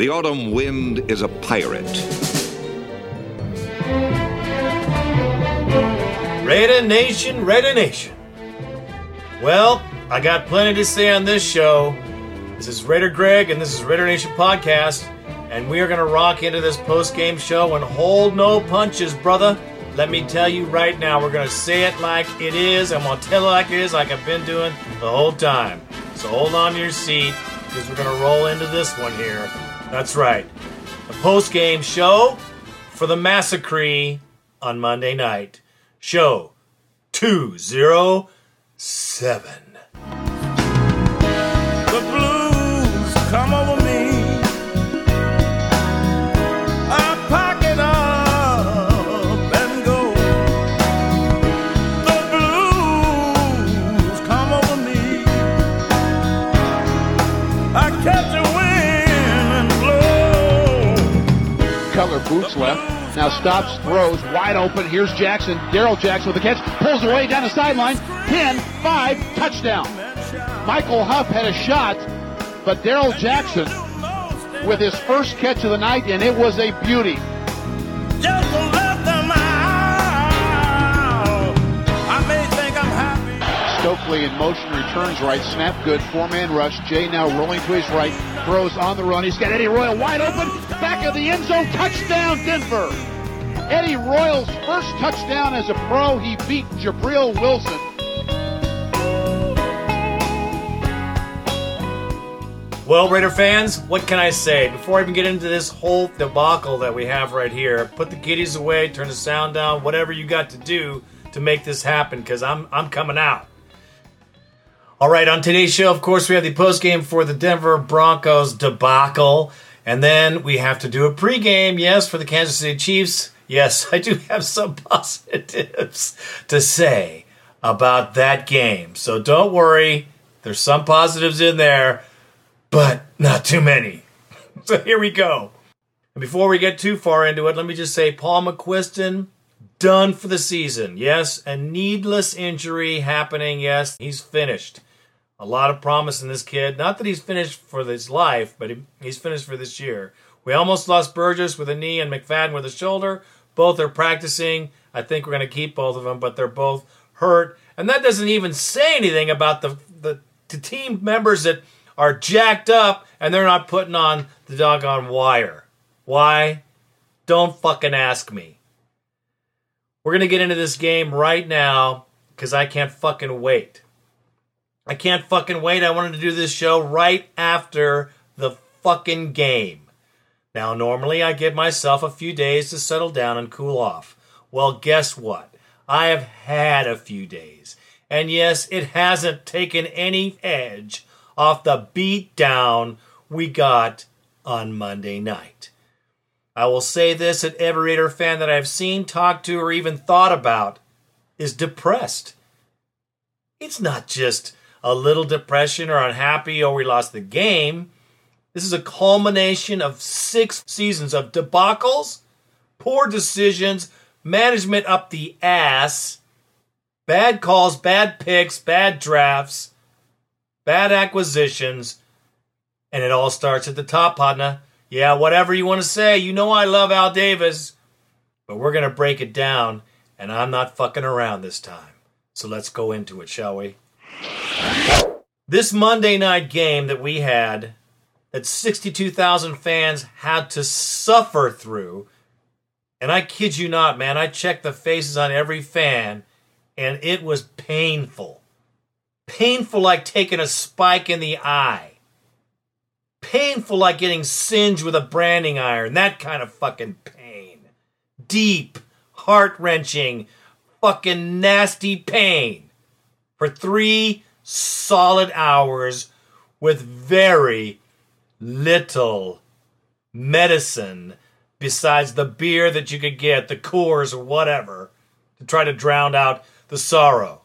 The autumn wind is a pirate. Raider Nation, Raider Nation. Well, I got plenty to say on this show. This is Raider Greg, and this is Raider Nation Podcast, and we are going to rock into this post game show and hold no punches, brother. Let me tell you right now, we're going to say it like it is. I'm going to tell it like it is, like I've been doing the whole time. So hold on to your seat, because we're going to roll into this one here. That's right. The post game show for the Massacre on Monday night. Show 207. Boots left. Now stops, throws, wide open. Here's Jackson. Darrell Jackson with the catch. Pulls away down the sideline. 10, 5, touchdown. Michael Huff had a shot, but Darrell Jackson with his first catch of the night, and it was a beauty. Stokley in motion returns right. Snap good. Four man rush. Jay now rolling to his right. Throws on the run. He's got Eddie Royal wide open. Back of the end zone. Touchdown, Denver. Eddie Royal's first touchdown as a pro. He beat Gibril Wilson. Well, Raider fans, what can I say? Before I even get into this whole debacle that we have right here, put the kiddies away, turn the sound down, whatever you got to do to make this happen, because I'm I'm coming out. All right, on today's show, of course, we have the post game for the Denver Broncos debacle, and then we have to do a pregame, yes, for the Kansas City Chiefs. Yes, I do have some positives to say about that game, so don't worry. There's some positives in there but not too many. So here we go. And before we get too far into it, let me just say Paul McQuistan done for the season. Yes, a needless injury happening. Yes, he's finished. A lot of promise in this kid. Not that he's finished for his life, but he, he's finished for this year. We almost lost Burgess with a knee and McFadden with a shoulder. Both are practicing. I think we're going to keep both of them, but they're both hurt. And that doesn't even say anything about the the, the team members that are jacked up and they're not putting on the doggone wire. Why? Don't fucking ask me. We're going to get into this game right now because I can't fucking wait. I can't fucking wait. I wanted to do this show right after the fucking game. Now, normally I give myself a few days to settle down and cool off. Well, guess what? I have had a few days. And yes, it hasn't taken any edge off the beat down we got on Monday night. I will say this that every Raider fan that I've seen, talked to, or even thought about is depressed. It's not just a little depression or unhappy or we lost the game. This is a culmination of six seasons of debacles, poor decisions, management up the ass, bad calls, bad picks, bad drafts, bad acquisitions, and it all starts at the top, partner. Yeah, whatever you want to say, you know I love Al Davis, but we're going to break it down, and I'm not fucking around this time. So let's go into it, shall we? This Monday night game that we had, that 62,000 fans had to suffer through, and I kid you not, man, I checked the faces on every fan, and it was painful. Painful like taking a spike in the eye. Painful like getting singed with a branding iron. That kind of fucking pain. Deep, heart wrenching, fucking nasty pain. For three solid hours with very little medicine besides the beer that you could get, the Coors or whatever, to try to drown out the sorrow.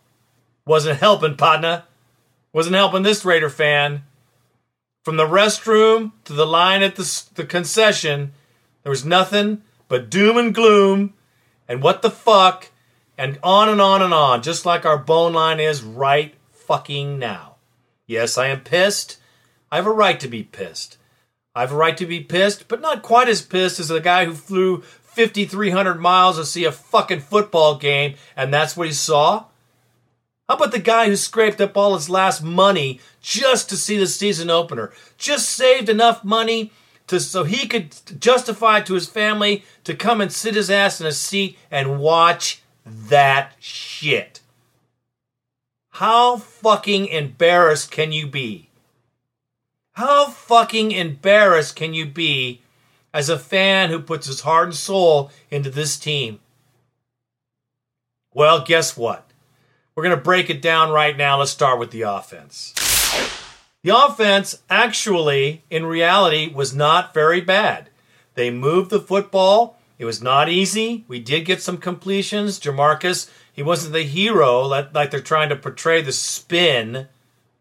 Wasn't helping, partner. Wasn't helping this Raider fan. From the restroom to the line at the, the concession, there was nothing but doom and gloom and what the fuck and on and on and on, just like our bone line is right fucking now. Yes, I am pissed. I have a right to be pissed. I have a right to be pissed, but not quite as pissed as the guy who flew 5,300 miles to see a fucking football game and that's what he saw. How about the guy who scraped up all his last money just to see the season opener? Just saved enough money to so he could justify to his family to come and sit his ass in a seat and watch that shit. How fucking embarrassed can you be? How fucking embarrassed can you be as a fan who puts his heart and soul into this team? Well, guess what? We're going to break it down right now. Let's start with the offense. The offense, actually, in reality, was not very bad. They moved the football. It was not easy. We did get some completions. Jamarcus, he wasn't the hero like, like they're trying to portray the spin.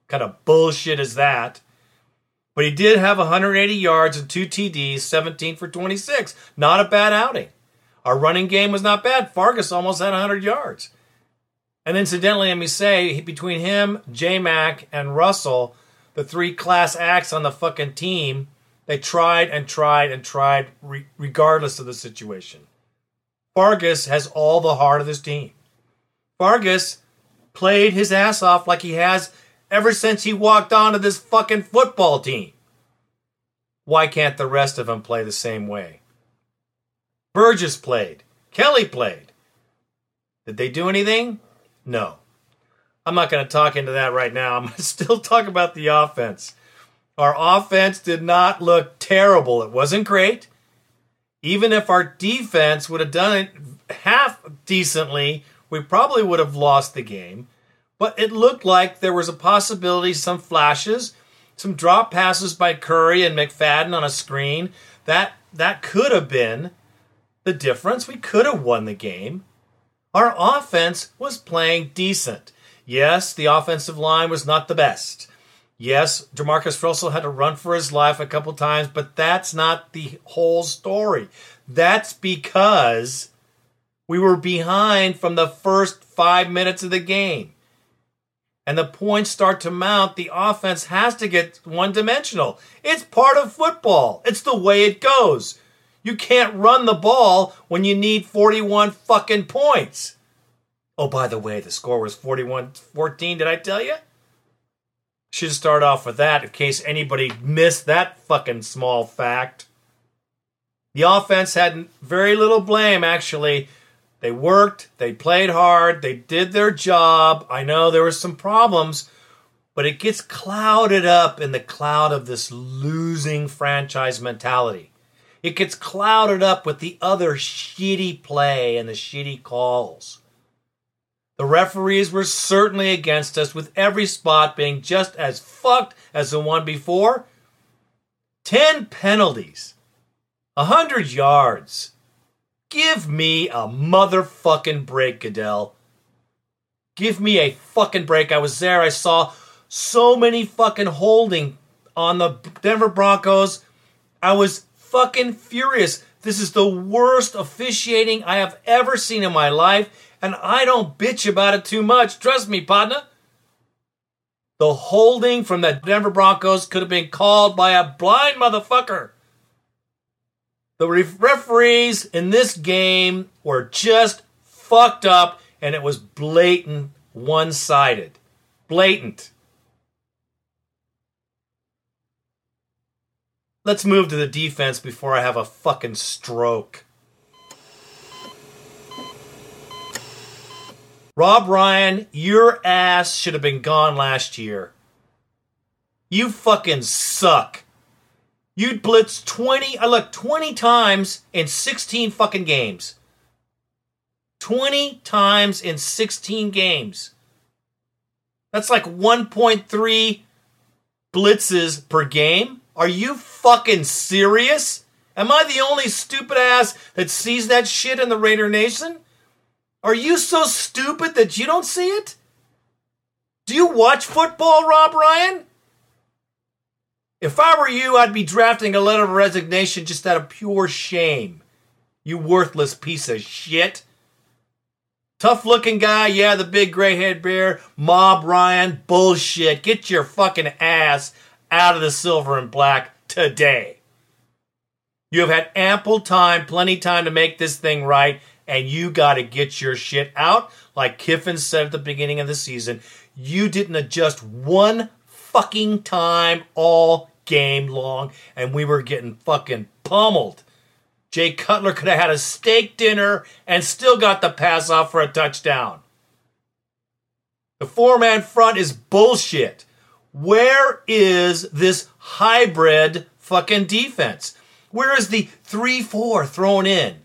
Kind of bullshit is that? But he did have 180 yards and two TDs, 17 for 26. Not a bad outing. Our running game was not bad. Fargas almost had 100 yards. And incidentally, let me say, between him, J Mac, and Russell, the three class acts on the fucking team, they tried and tried and tried re- regardless of the situation. Fargas has all the heart of this team. Fargas played his ass off like he has ever since he walked onto this fucking football team. Why can't the rest of them play the same way? Burgess played. Kelly played. Did they do anything? No. I'm not going to talk into that right now. I'm still talk about the offense. Our offense did not look terrible. It wasn't great. Even if our defense would have done it half decently, we probably would have lost the game. But it looked like there was a possibility, some flashes, some drop passes by Curry and McFadden on a screen. That that could have been the difference. We could have won the game. Our offense was playing decent. Yes, the offensive line was not the best. Yes, Jamarcus Russell had to run for his life a couple times, but that's not the whole story. That's because we were behind from the first five minutes of the game. And the points start to mount. The offense has to get one dimensional. It's part of football, it's the way it goes. You can't run the ball when you need 41 fucking points. Oh, by the way, the score was 41 14. Did I tell you? Should start off with that in case anybody missed that fucking small fact. The offense had very little blame, actually. They worked, they played hard, they did their job. I know there were some problems, but it gets clouded up in the cloud of this losing franchise mentality. It gets clouded up with the other shitty play and the shitty calls. The referees were certainly against us, with every spot being just as fucked as the one before. 10 penalties, 100 yards. Give me a motherfucking break, Goodell. Give me a fucking break. I was there. I saw so many fucking holding on the Denver Broncos. I was fucking furious. This is the worst officiating I have ever seen in my life, and I don't bitch about it too much. Trust me, partner. The holding from the Denver Broncos could have been called by a blind motherfucker. The referees in this game were just fucked up, and it was blatant, one sided. Blatant. Let's move to the defense before I have a fucking stroke. Rob Ryan, your ass should have been gone last year. You fucking suck. You'd blitz 20, I look, 20 times in 16 fucking games. 20 times in 16 games. That's like 1.3 blitzes per game. Are you fucking serious? Am I the only stupid ass that sees that shit in the Raider Nation? Are you so stupid that you don't see it? Do you watch football, Rob Ryan? If I were you, I'd be drafting a letter of resignation just out of pure shame. You worthless piece of shit. Tough looking guy, yeah, the big gray head bear, Mob Ryan, bullshit. Get your fucking ass out of the silver and black today. You have had ample time, plenty time to make this thing right, and you got to get your shit out. Like Kiffin said at the beginning of the season, you didn't adjust one fucking time all game long, and we were getting fucking pummeled. Jay Cutler could have had a steak dinner and still got the pass off for a touchdown. The four man front is bullshit. Where is this hybrid fucking defense? Where is the 3 4 thrown in?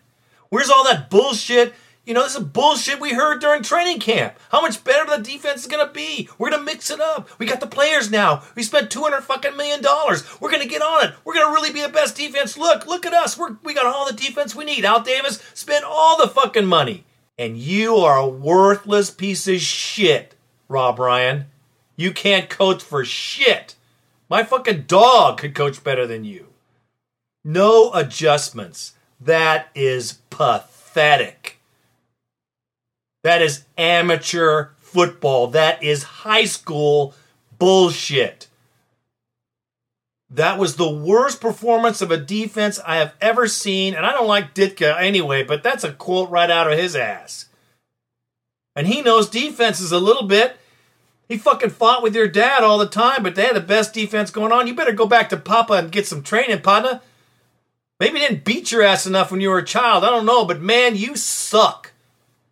Where's all that bullshit? You know, this is bullshit we heard during training camp. How much better the defense is going to be? We're going to mix it up. We got the players now. We spent 200 fucking million dollars. We're going to get on it. We're going to really be the best defense. Look, look at us. We're, we got all the defense we need. Al Davis spent all the fucking money. And you are a worthless piece of shit, Rob Ryan. You can't coach for shit. My fucking dog could coach better than you. No adjustments. That is pathetic. That is amateur football. That is high school bullshit. That was the worst performance of a defense I have ever seen. And I don't like Ditka anyway, but that's a quote right out of his ass. And he knows defenses a little bit. He fucking fought with your dad all the time, but they had the best defense going on. You better go back to Papa and get some training, partner. Maybe didn't beat your ass enough when you were a child. I don't know, but man, you suck.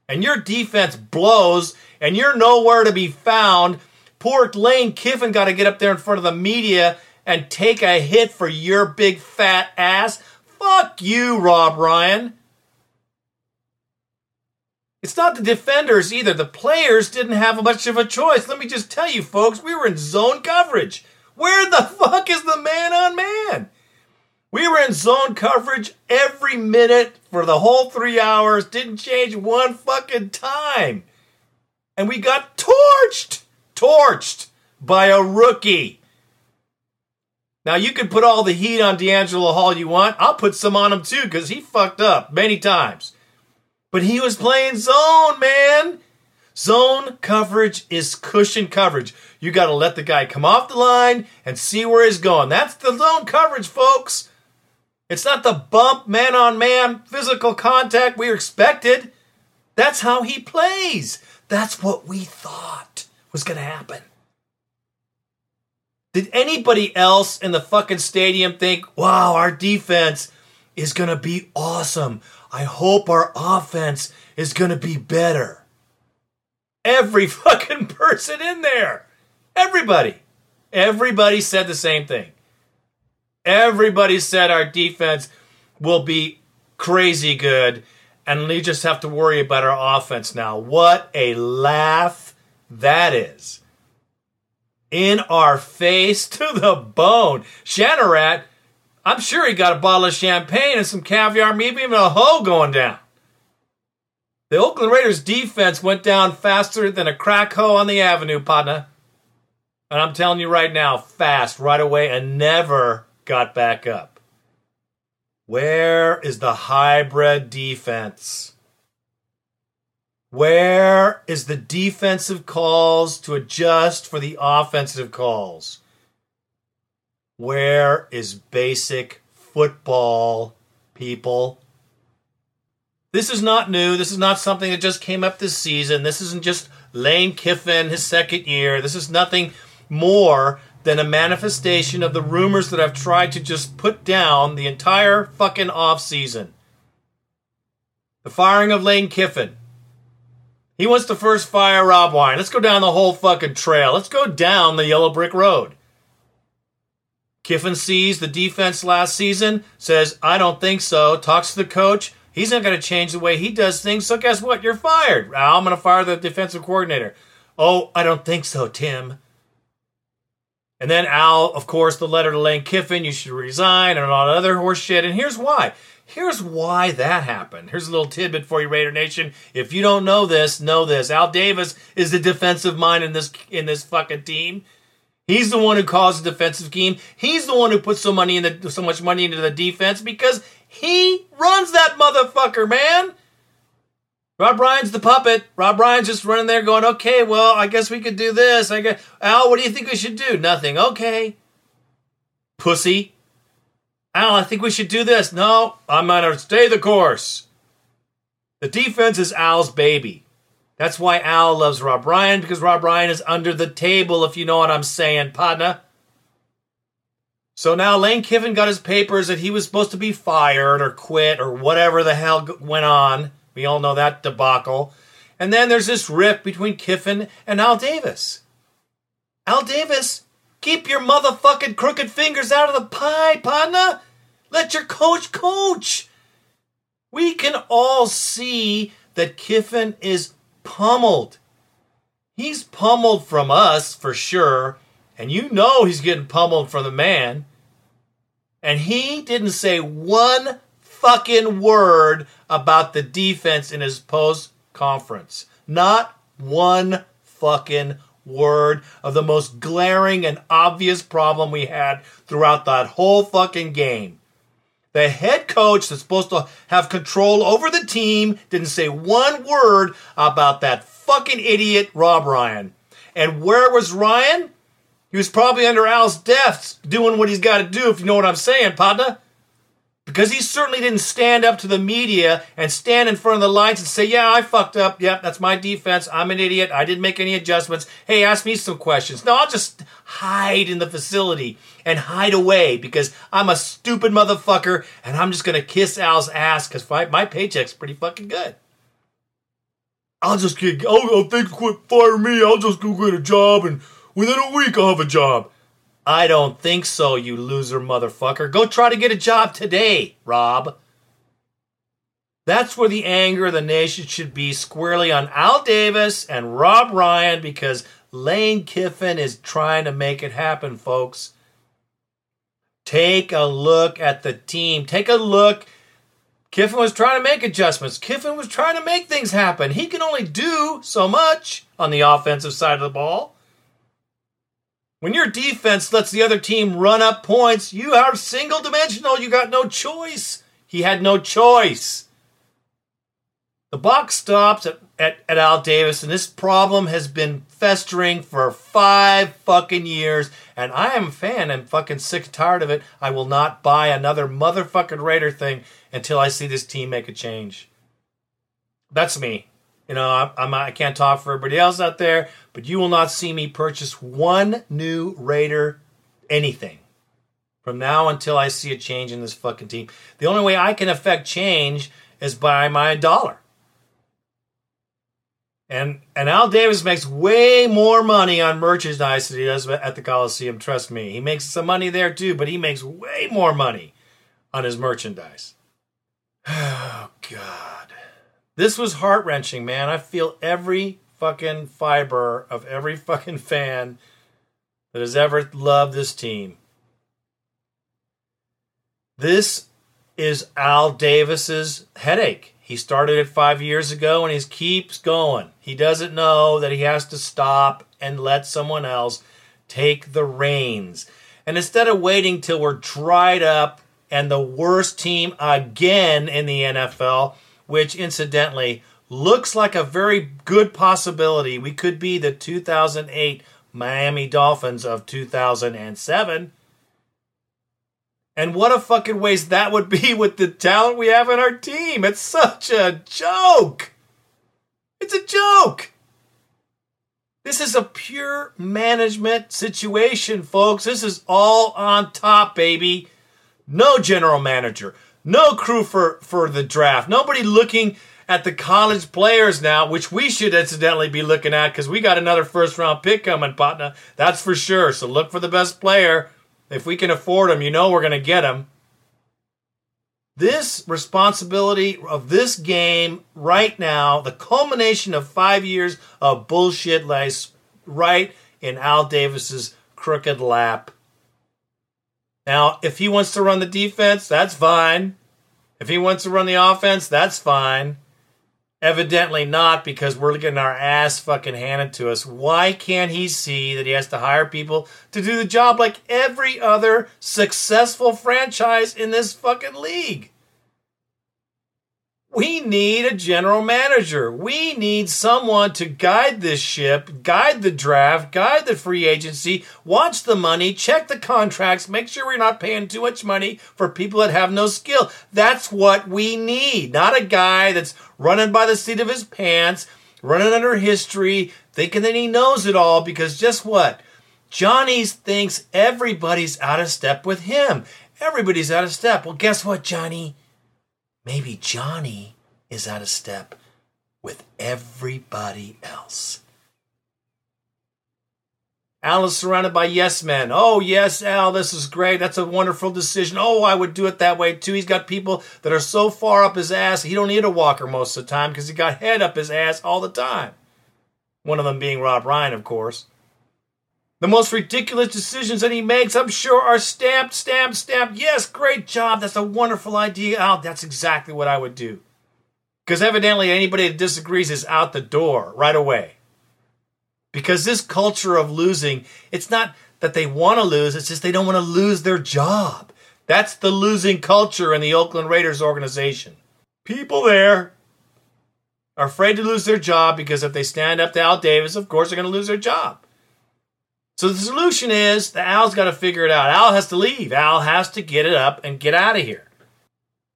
And your defense blows, and you're nowhere to be found. Poor Lane Kiffin got to get up there in front of the media and take a hit for your big fat ass. Fuck you, Rob Ryan. It's not the defenders either. The players didn't have much of a choice. Let me just tell you, folks, we were in zone coverage. Where the fuck is the man on man? We were in zone coverage every minute for the whole three hours, didn't change one fucking time. And we got torched, torched by a rookie. Now, you can put all the heat on DeAngelo Hall you want. I'll put some on him too because he fucked up many times. But he was playing zone, man. Zone coverage is cushion coverage. You got to let the guy come off the line and see where he's going. That's the zone coverage, folks. It's not the bump, man on man, physical contact we expected. That's how he plays. That's what we thought was going to happen. Did anybody else in the fucking stadium think, wow, our defense is going to be awesome? I hope our offense is going to be better. Every fucking person in there. Everybody. Everybody said the same thing. Everybody said our defense will be crazy good, and we just have to worry about our offense now. What a laugh that is. In our face to the bone. Shanarat, I'm sure he got a bottle of champagne and some caviar, maybe even a hoe going down. The Oakland Raiders defense went down faster than a crack hoe on the avenue, partner. And I'm telling you right now, fast, right away, and never got back up. Where is the hybrid defense? Where is the defensive calls to adjust for the offensive calls? Where is basic football, people? This is not new. This is not something that just came up this season. This isn't just Lane Kiffin, his second year. This is nothing more than a manifestation of the rumors that I've tried to just put down the entire fucking off season. The firing of Lane Kiffin. He wants to first fire Rob Ryan. Let's go down the whole fucking trail. Let's go down the yellow brick road. Kiffin sees the defense last season, says, I don't think so, talks to the coach. He's not going to change the way he does things, so guess what? You're fired. I'm going to fire the defensive coordinator. Oh, I don't think so, Tim. And then Al, of course, the letter to Lane Kiffin, you should resign, and all other horse shit. And here's why. Here's why that happened. Here's a little tidbit for you, Raider Nation. If you don't know this, know this. Al Davis is the defensive mind in this in this fucking team. He's the one who calls the defensive scheme. He's the one who puts so money in the so much money into the defense because he runs that motherfucker, man. Rob Ryan's the puppet. Rob Ryan's just running there going, okay, well, I guess we could do this. I guess, Al, what do you think we should do? Nothing. Okay. Pussy. Al, I think we should do this. No, I'm to stay the course. The defense is Al's baby. That's why Al loves Rob Ryan, because Rob Ryan is under the table, if you know what I'm saying, partner. So now Lane Kiffin got his papers that he was supposed to be fired or quit or whatever the hell went on. We all know that debacle. And then there's this rift between Kiffin and Al Davis. Al Davis, keep your motherfucking crooked fingers out of the pie, partner. Let your coach coach. We can all see that Kiffin is pummeled. He's pummeled from us for sure, and you know he's getting pummeled from the man. And he didn't say one fucking word about the defense in his post conference. Not one fucking word of the most glaring and obvious problem we had throughout that whole fucking game. The head coach that's supposed to have control over the team didn't say one word about that fucking idiot Rob Ryan. And where was Ryan? He was probably under Al's desk doing what he's got to do, if you know what I'm saying, partner. Because he certainly didn't stand up to the media and stand in front of the lights and say, Yeah, I fucked up. Yep, that's my defense. I'm an idiot. I didn't make any adjustments. Hey, ask me some questions. No, I'll just hide in the facility and hide away because I'm a stupid motherfucker and I'm just going to kiss Al's ass because my, my paycheck's pretty fucking good. I'll just get, oh, oh, they quit fire me. I'll just go get a job and within a week I'll have a job. I don't think so, you loser motherfucker. Go try to get a job today, Rob. That's where the anger of the nation should be squarely on Al Davis and Rob Ryan because Lane Kiffin is trying to make it happen, folks. Take a look at the team. Take a look. Kiffin was trying to make adjustments. Kiffin was trying to make things happen. He can only do so much on the offensive side of the ball. When your defense lets the other team run up points, you are single dimensional. You got no choice. He had no choice. The box stops at, at, at, Al Davis, and this problem has been festering for five fucking years. And I am a fan. I'm fucking sick and tired of it. I will not buy another motherfucking Raider thing until I see this team make a change. That's me. You know, I, I'm, I can't talk for everybody else out there, but you will not see me purchase one new Raider anything from now until I see a change in this fucking team. The only way I can affect change is by my dollar. And and Al Davis makes way more money on merchandise than he does at the Coliseum. Trust me, he makes some money there too, but he makes way more money on his merchandise. Oh God, this was heart wrenching, man. I feel every fucking fiber of every fucking fan that has ever loved this team. This is Al Davis's headache. He started it five years ago and he keeps going. He doesn't know that he has to stop and let someone else take the reins. And instead of waiting till we're dried up and the worst team again in the NFL, which incidentally looks like a very good possibility, we could be the 2008 Miami Dolphins of 2007 and what a fucking waste that would be with the talent we have in our team. It's such a joke. It's a joke. This is a pure management situation, folks. This is all on top, baby. No general manager, no crew for, for the draft, nobody looking at the college players now, which we should incidentally be looking at because we got another first round pick coming, Patna. That's for sure. So look for the best player. If we can afford him, you know we're going to get him. This responsibility of this game right now, the culmination of five years of bullshit lies right in Al Davis's crooked lap. Now, if he wants to run the defense, that's fine. If he wants to run the offense, that's fine. Evidently not because we're getting our ass fucking handed to us. Why can't he see that he has to hire people to do the job like every other successful franchise in this fucking league? We need a general manager. We need someone to guide this ship, guide the draft, guide the free agency, watch the money, check the contracts, make sure we're not paying too much money for people that have no skill. That's what we need. Not a guy that's running by the seat of his pants, running under history, thinking that he knows it all because just what? Johnny thinks everybody's out of step with him. Everybody's out of step. Well, guess what, Johnny? Maybe Johnny is out of step with everybody else. Al is surrounded by yes men. Oh, yes, Al, this is great. That's a wonderful decision. Oh, I would do it that way too. He's got people that are so far up his ass, he don't need a walker most of the time because he got head up his ass all the time. One of them being Rob Ryan, of course. The most ridiculous decisions that he makes, I'm sure, are stamped, stamped, stamped. Yes, great job. That's a wonderful idea. Oh, that's exactly what I would do. Because evidently anybody that disagrees is out the door right away. Because this culture of losing, it's not that they want to lose, it's just they don't want to lose their job. That's the losing culture in the Oakland Raiders organization. People there are afraid to lose their job because if they stand up to Al Davis, of course they're going to lose their job. So the solution is that Al's got to figure it out. Al has to leave. Al has to get it up and get out of here.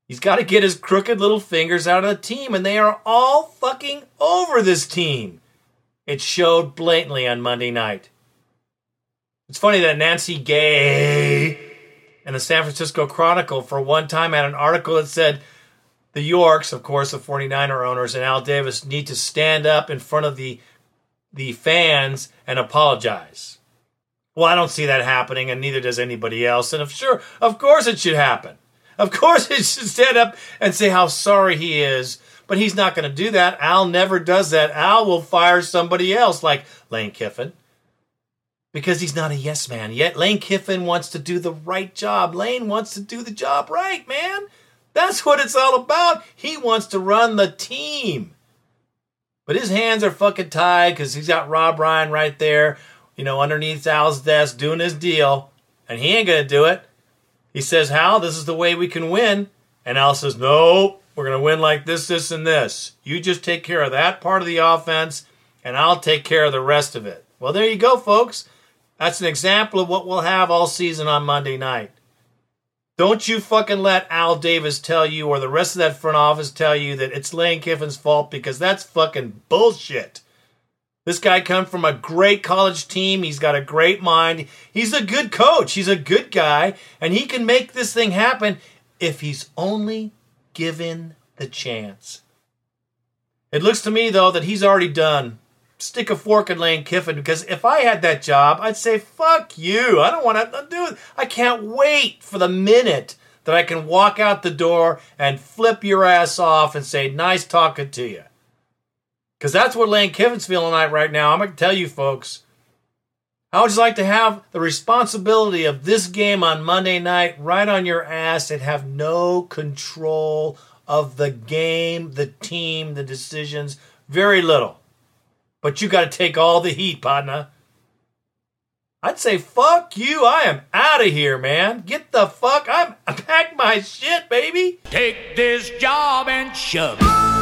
He's got to get his crooked little fingers out of the team, and they are all fucking over this team. It showed blatantly on Monday night. It's funny that Nancy Gay and the San Francisco Chronicle, for one time, had an article that said the Yorks, of course, the 49er owners, and Al Davis need to stand up in front of the the fans and apologize. Well, I don't see that happening, and neither does anybody else. And of sure, of course, it should happen. Of course, he should stand up and say how sorry he is. But he's not going to do that. Al never does that. Al will fire somebody else, like Lane Kiffin, because he's not a yes man. Yet Lane Kiffin wants to do the right job. Lane wants to do the job right, man. That's what it's all about. He wants to run the team. But his hands are fucking tied because he's got Rob Ryan right there you know, underneath Al's desk doing his deal, and he ain't going to do it. He says, Hal, this is the way we can win. And Al says, No, we're going to win like this, this, and this. You just take care of that part of the offense, and I'll take care of the rest of it. Well, there you go, folks. That's an example of what we'll have all season on Monday night. Don't you fucking let Al Davis tell you or the rest of that front office tell you that it's Lane Kiffin's fault because that's fucking bullshit. This guy comes from a great college team. He's got a great mind. He's a good coach. He's a good guy. And he can make this thing happen if he's only given the chance. It looks to me, though, that he's already done. Stick a fork in Lane Kiffin because if I had that job, I'd say, fuck you. I don't want to do it. I can't wait for the minute that I can walk out the door and flip your ass off and say, nice talking to you. Because that's what Lane Kiffin's feeling like right now. I'm going to tell you, folks. How would you like to have the responsibility of this game on Monday night right on your ass and have no control of the game, the team, the decisions? Very little. But you got to take all the heat, partner. I'd say, fuck you. I am out of here, man. Get the fuck. I'm I pack my shit, baby. Take this job and shove it.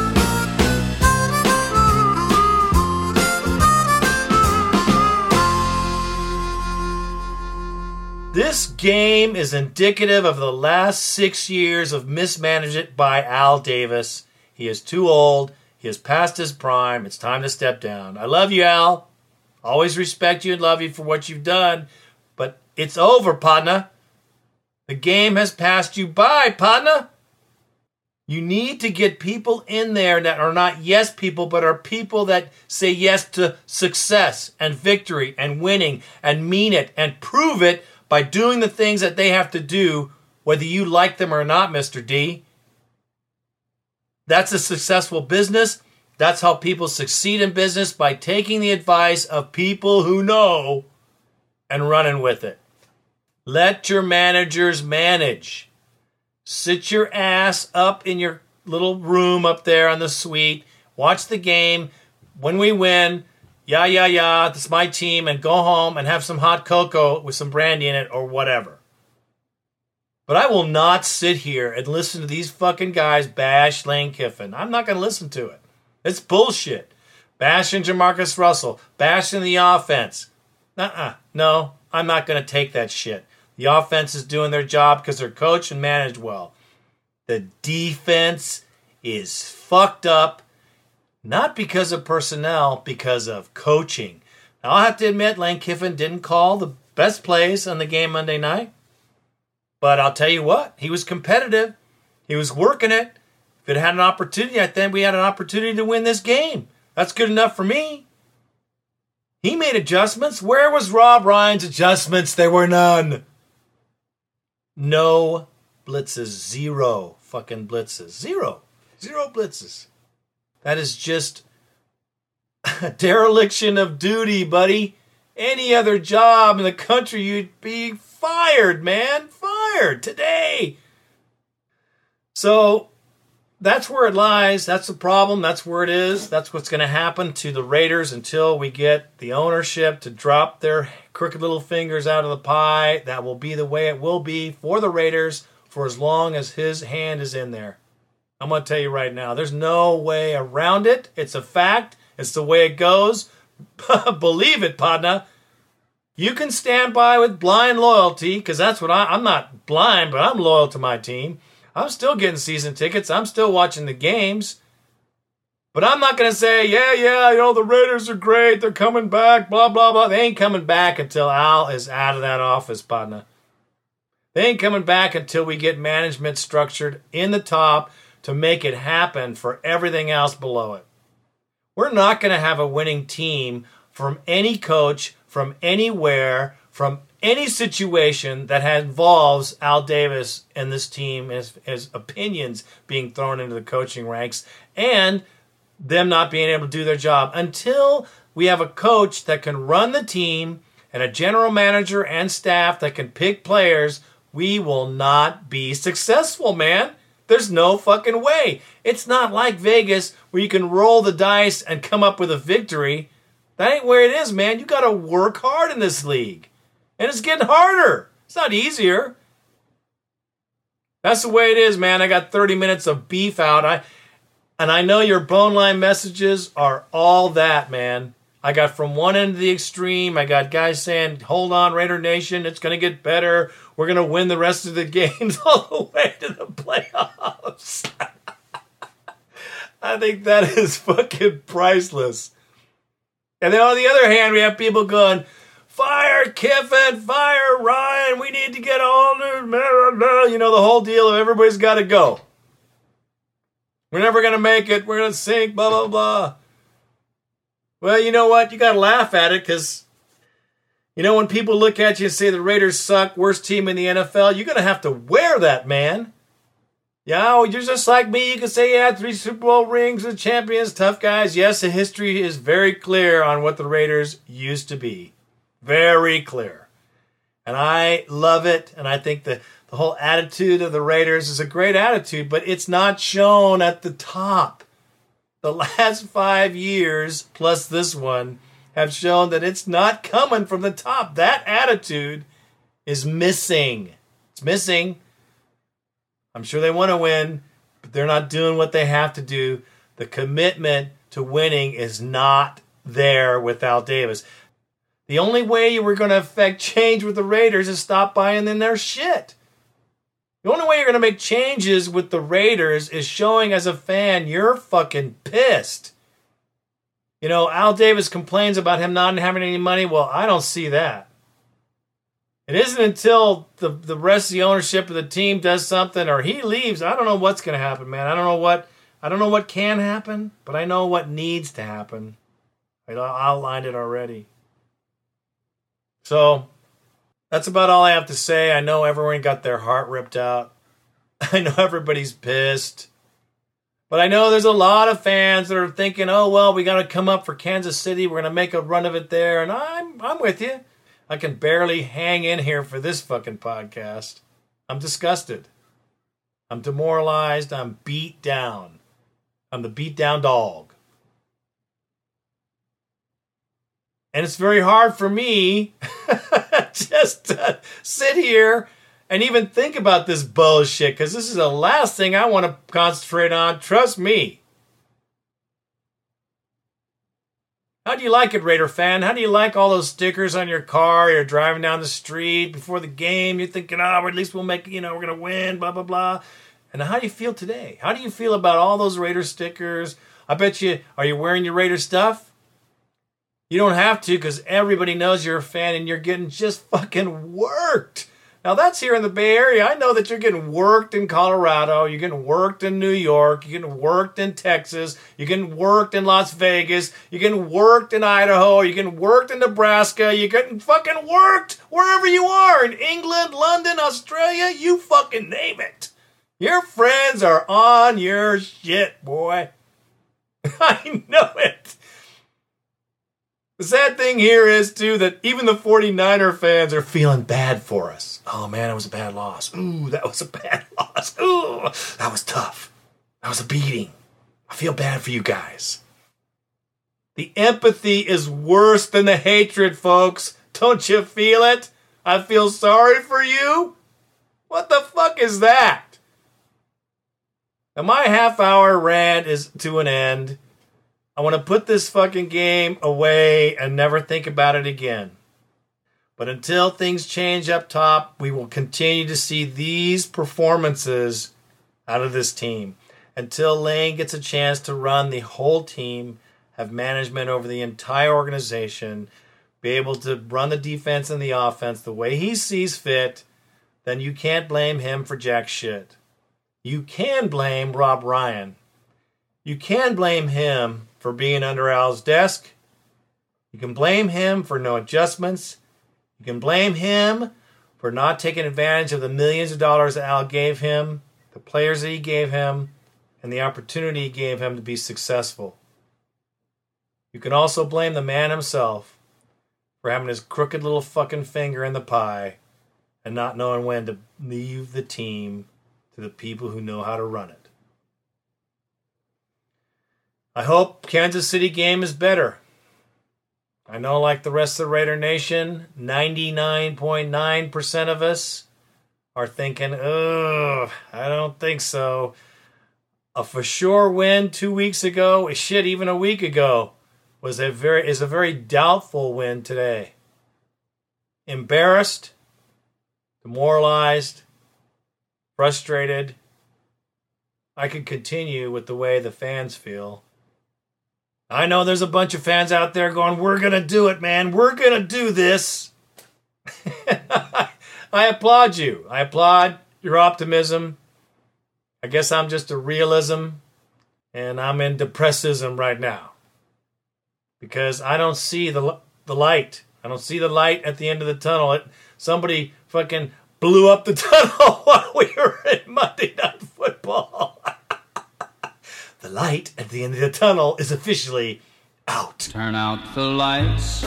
This game is indicative of the last six years of mismanagement by Al Davis. He is too old. He has passed his prime. It's time to step down. I love you, Al. Always respect you and love you for what you've done. But it's over, partner. The game has passed you by, partner. You need to get people in there that are not yes people, but are people that say yes to success and victory and winning and mean it and prove it by doing the things that they have to do, whether you like them or not, Mr. D. That's a successful business. That's how people succeed in business by taking the advice of people who know and running with it. Let your managers manage. Sit your ass up in your little room up there on the suite. Watch the game. When we win, yeah, yeah, yeah, this is my team, and go home and have some hot cocoa with some brandy in it or whatever. But I will not sit here and listen to these fucking guys bash Lane Kiffin. I'm not going to listen to it. It's bullshit. Bashing Jamarcus Russell, bashing the offense. Uh-uh. No, I'm not going to take that shit. The offense is doing their job because they're coached and managed well. The defense is fucked up, not because of personnel, because of coaching. Now, I'll have to admit, Lane Kiffin didn't call the best plays on the game Monday night. But I'll tell you what, he was competitive. He was working it. If it had an opportunity, I think we had an opportunity to win this game. That's good enough for me. He made adjustments. Where was Rob Ryan's adjustments? There were none. No blitzes. Zero fucking blitzes. Zero. Zero blitzes. That is just a dereliction of duty, buddy. Any other job in the country, you'd be fired, man. Fired today. So that's where it lies. That's the problem. That's where it is. That's what's going to happen to the Raiders until we get the ownership to drop their crooked little fingers out of the pie. That will be the way it will be for the Raiders for as long as his hand is in there. I'm going to tell you right now, there's no way around it. It's a fact. It's the way it goes. Believe it, Padna. You can stand by with blind loyalty because that's what I, I'm not blind, but I'm loyal to my team. I'm still getting season tickets. I'm still watching the games. But I'm not going to say, yeah, yeah, you know, the Raiders are great. They're coming back, blah, blah, blah. They ain't coming back until Al is out of that office, partner. They ain't coming back until we get management structured in the top to make it happen for everything else below it. We're not going to have a winning team from any coach, from anywhere, from any situation that involves Al Davis and this team, his, his opinions being thrown into the coaching ranks, and them not being able to do their job until we have a coach that can run the team and a general manager and staff that can pick players, we will not be successful, man. There's no fucking way. It's not like Vegas where you can roll the dice and come up with a victory. That ain't where it is, man. You got to work hard in this league. And it's getting harder. It's not easier. That's the way it is, man. I got 30 minutes of beef out. I and I know your bone line messages are all that, man. I got from one end of the extreme. I got guys saying, "Hold on, Raider Nation, it's going to get better. We're going to win the rest of the games all the way to the playoffs." I think that is fucking priceless. And then on the other hand, we have people going, fire Kiffin, fire Ryan. We need to get all new, you know, the whole deal of everybody's got to go. We're never going to make it. We're going to sink, blah, blah, blah. Well, you know what? You got to laugh at it because, you know, when people look at you and say the Raiders suck, worst team in the NFL, you're going to have to wear that, man. Yeah, you're just like me. You can say, you yeah, three Super Bowl rings and champions, tough guys. Yes, the history is very clear on what the Raiders used to be. Very clear. And I love it. And I think the, the whole attitude of the Raiders is a great attitude, but it's not shown at the top. The last five years, plus this one, have shown that it's not coming from the top. That attitude is missing. It's missing. I'm sure they want to win, but they're not doing what they have to do. The commitment to winning is not there without Davis. The only way you were going to affect change with the Raiders is stop buying in their shit. The only way you're going to make changes with the Raiders is showing as a fan you're fucking pissed. You know, Al Davis complains about him not having any money. Well, I don't see that. It isn't until the, the rest of the ownership of the team does something or he leaves. I don't know what's going to happen, man. I don't know what I don't know what can happen, but I know what needs to happen. I outlined it already. So that's about all I have to say. I know everyone got their heart ripped out. I know everybody's pissed. But I know there's a lot of fans that are thinking, "Oh well, we got to come up for Kansas City. We're to make a run of it there." And I'm I'm with you. I can barely hang in here for this fucking podcast. I'm disgusted. I'm demoralized. I'm beat down. I'm the beat down dog. And it's very hard for me just to sit here and even think about this bullshit because this is the last thing I want to concentrate on. Trust me. How do you like it, Raider fan? How do you like all those stickers on your car? You're driving down the street before the game. You're thinking, oh, at least we'll make, you know, we're going to win, blah, blah, blah. And how do you feel today? How do you feel about all those Raider stickers? I bet you, are you wearing your Raider stuff? You don't have to because everybody knows you're a fan and you're getting just fucking worked. Now that's here in the Bay Area. I know that you're getting worked in Colorado, you're getting worked in New York, you're getting worked in Texas, you're getting worked in Las Vegas, you're getting worked in Idaho, you're getting worked in Nebraska, you're getting fucking worked wherever you are in England, London, Australia, you fucking name it. Your friends are on your shit, boy. I know it. The sad thing here is, too, that even the 49er fans are feeling bad for us. Oh, man, it was a bad loss. Ooh, that was a bad loss. Ooh, that was tough. That was a beating. I feel bad for you guys. The empathy is worse than the hatred, folks. Don't you feel it? I feel sorry for you? What the fuck is that? Now, my half hour rant is to an end. I want to put this fucking game away and never think about it again. But until things change up top, we will continue to see these performances out of this team. Until Lane gets a chance to run the whole team, have management over the entire organization, be able to run the defense and the offense the way he sees fit, then you can't blame him for jack shit. You can blame Rob Ryan. You can blame him for being under Al's desk. You can blame him for no adjustments. You can blame him for not taking advantage of the millions of dollars that Al gave him, the players that he gave him, and the opportunity he gave him to be successful. You can also blame the man himself for having his crooked little fucking finger in the pie and not knowing when to leave the team to the people who know how to run it. I hope Kansas City game is better. I know, like the rest of the Raider Nation, 99.9% of us are thinking, ugh, I don't think so. A for sure win two weeks ago, shit, even a week ago, was a very is a very doubtful win today. Embarrassed, demoralized, frustrated. I could continue with the way the fans feel. I know there's a bunch of fans out there going, We're going to do it, man. We're going to do this. I applaud you. I applaud your optimism. I guess I'm just a realism and I'm in depressism right now because I don't see the, the light. I don't see the light at the end of the tunnel. It, somebody fucking blew up the tunnel while we were in Monday Night Football. The light at the end of the tunnel is officially out. Turn out the lights.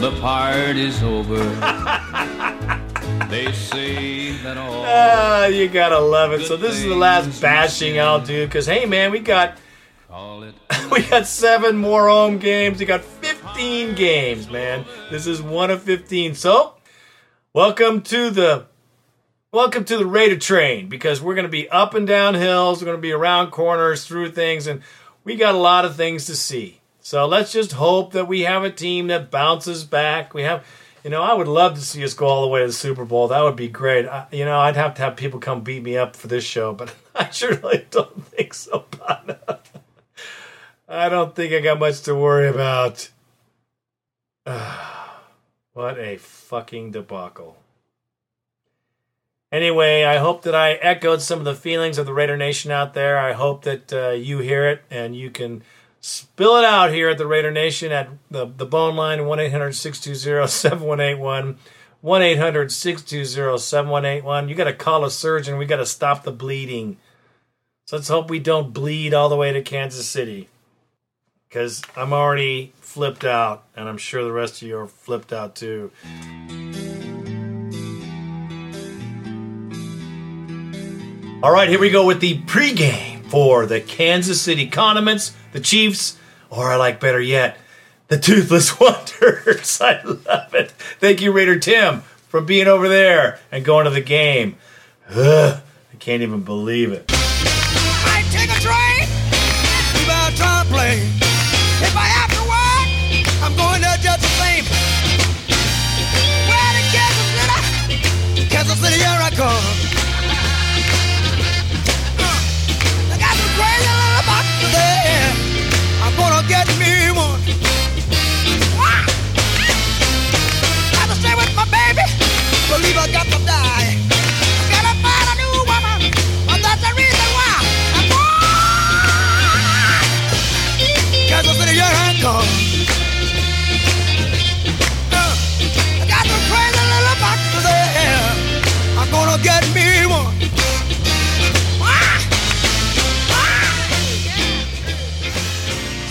The party's over. they say that all. Ah, you gotta love it. So this is the last bashing I'll do because hey, man, we got Call it we got seven more home games. We got 15 games, man. This is one of 15. So, welcome to the welcome to the Raider train because we're going to be up and down hills. We're going to be around corners, through things, and we got a lot of things to see. So let's just hope that we have a team that bounces back. We have, you know, I would love to see us go all the way to the Super Bowl. That would be great. I, you know, I'd have to have people come beat me up for this show, but I surely don't think so. I don't think I got much to worry about. what a fucking debacle. Anyway, I hope that I echoed some of the feelings of the Raider Nation out there. I hope that uh, you hear it and you can spill it out here at the Raider Nation at the, the bone line 1 800 620 7181. 1 800 620 7181. You got to call a surgeon. We got to stop the bleeding. So let's hope we don't bleed all the way to Kansas City because I'm already flipped out, and I'm sure the rest of you are flipped out too. All right, here we go with the pregame for the Kansas City Condiments, the Chiefs, or I like better yet, the Toothless Wonders. I love it. Thank you, Raider Tim, for being over there and going to the game. Ugh, I can't even believe it.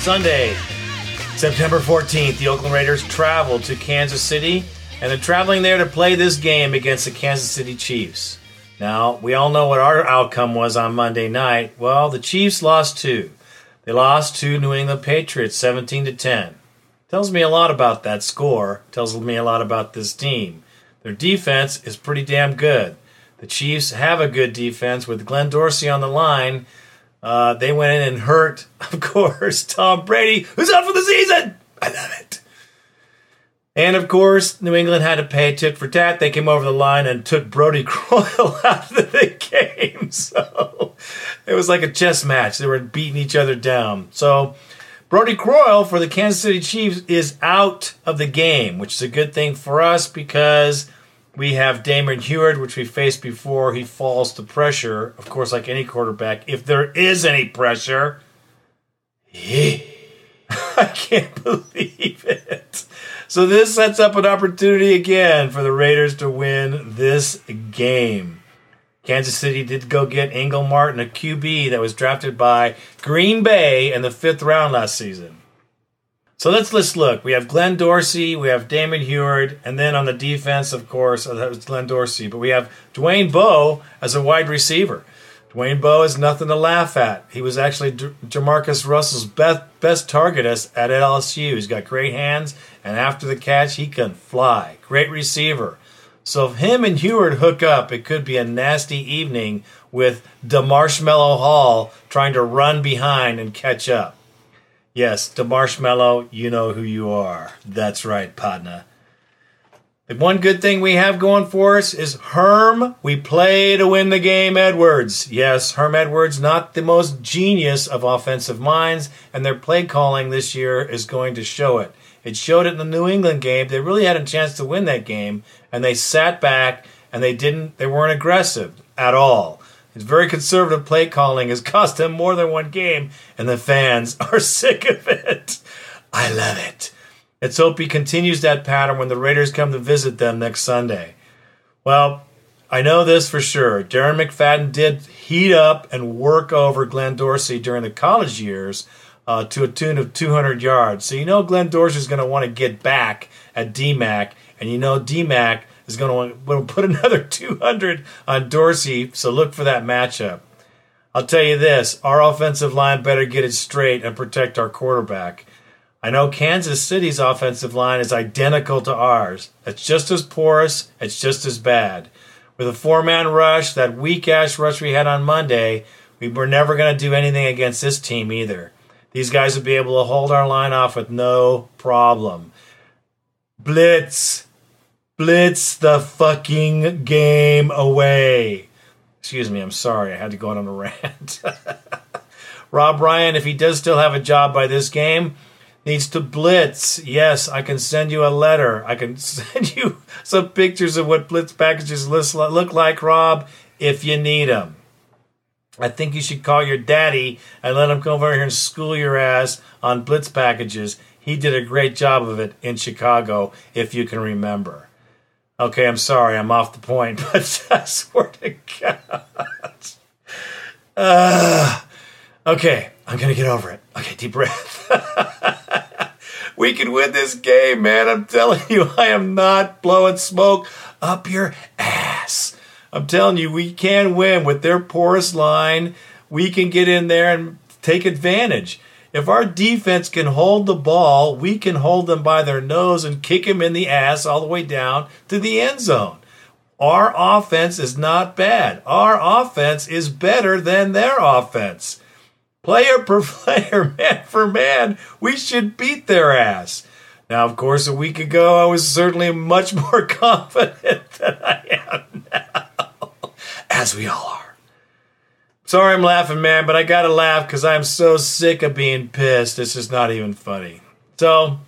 Sunday, September 14th, the Oakland Raiders travel to Kansas City, and they're traveling there to play this game against the Kansas City Chiefs. Now, we all know what our outcome was on Monday night. Well, the Chiefs lost two. They lost to New England Patriots 17 to 10. Tells me a lot about that score, tells me a lot about this team. Their defense is pretty damn good. The Chiefs have a good defense with Glenn Dorsey on the line. Uh, they went in and hurt, of course, Tom Brady, who's out for the season. I love it. And of course, New England had to pay tit for tat. They came over the line and took Brodie Croyle out of the game. So it was like a chess match. They were beating each other down. So Brodie Croyle for the Kansas City Chiefs is out of the game, which is a good thing for us because we have Damon Huard, which we faced before. He falls to pressure, of course, like any quarterback. If there is any pressure, he, I can't believe it. So this sets up an opportunity again for the Raiders to win this game. Kansas City did go get Ingle Martin, a QB that was drafted by Green Bay in the fifth round last season. So let's let's look. We have Glenn Dorsey, we have Damon Huard, and then on the defense, of course, uh, that was Glenn Dorsey. But we have Dwayne Bowe as a wide receiver. Dwayne Bowe is nothing to laugh at. He was actually Jamarcus Russell's best best target at LSU. He's got great hands, and after the catch, he can fly. Great receiver. So if him and Huard hook up, it could be a nasty evening with DeMarshmallow Hall trying to run behind and catch up. Yes, to Marshmallow, you know who you are. That's right, partner. The one good thing we have going for us is Herm. We play to win the game, Edwards. Yes, Herm Edwards, not the most genius of offensive minds, and their play calling this year is going to show it. It showed it in the New England game. They really had a chance to win that game, and they sat back and they didn't. They weren't aggressive at all. His very conservative play calling has cost him more than one game, and the fans are sick of it. I love it. Let's hope he continues that pattern when the Raiders come to visit them next Sunday. Well, I know this for sure. Darren McFadden did heat up and work over Glenn Dorsey during the college years uh, to a tune of 200 yards. So you know Glenn Dorsey is going to want to get back at DMAC, and you know DMAC is going to put another 200 on Dorsey. So look for that matchup. I'll tell you this: our offensive line better get it straight and protect our quarterback. I know Kansas City's offensive line is identical to ours. It's just as porous, it's just as bad. With a four man rush, that weak ass rush we had on Monday, we were never going to do anything against this team either. These guys would be able to hold our line off with no problem. Blitz. Blitz the fucking game away. Excuse me, I'm sorry. I had to go on a rant. Rob Ryan, if he does still have a job by this game, needs to blitz. Yes, I can send you a letter. I can send you some pictures of what blitz packages look like, Rob, if you need them. I think you should call your daddy and let him come over here and school your ass on blitz packages. He did a great job of it in Chicago, if you can remember. Okay, I'm sorry, I'm off the point, but I swear to God. Uh, okay, I'm to get over it. Okay, deep breath. we can win this game, man. I'm telling you, I am not blowing smoke up your ass. I'm telling you, we can win with their porous line. We can get in there and take advantage. If our defense can hold the ball, we can hold them by their nose and kick them in the ass all the way down to the end zone. Our offense is not bad. Our offense is better than their offense. Player per player, man for man, we should beat their ass. Now, of course, a week ago, I was certainly much more confident than I am now, as we all are. Sorry I'm laughing, man, but I gotta laugh because I'm so sick of being pissed. It's just not even funny. So,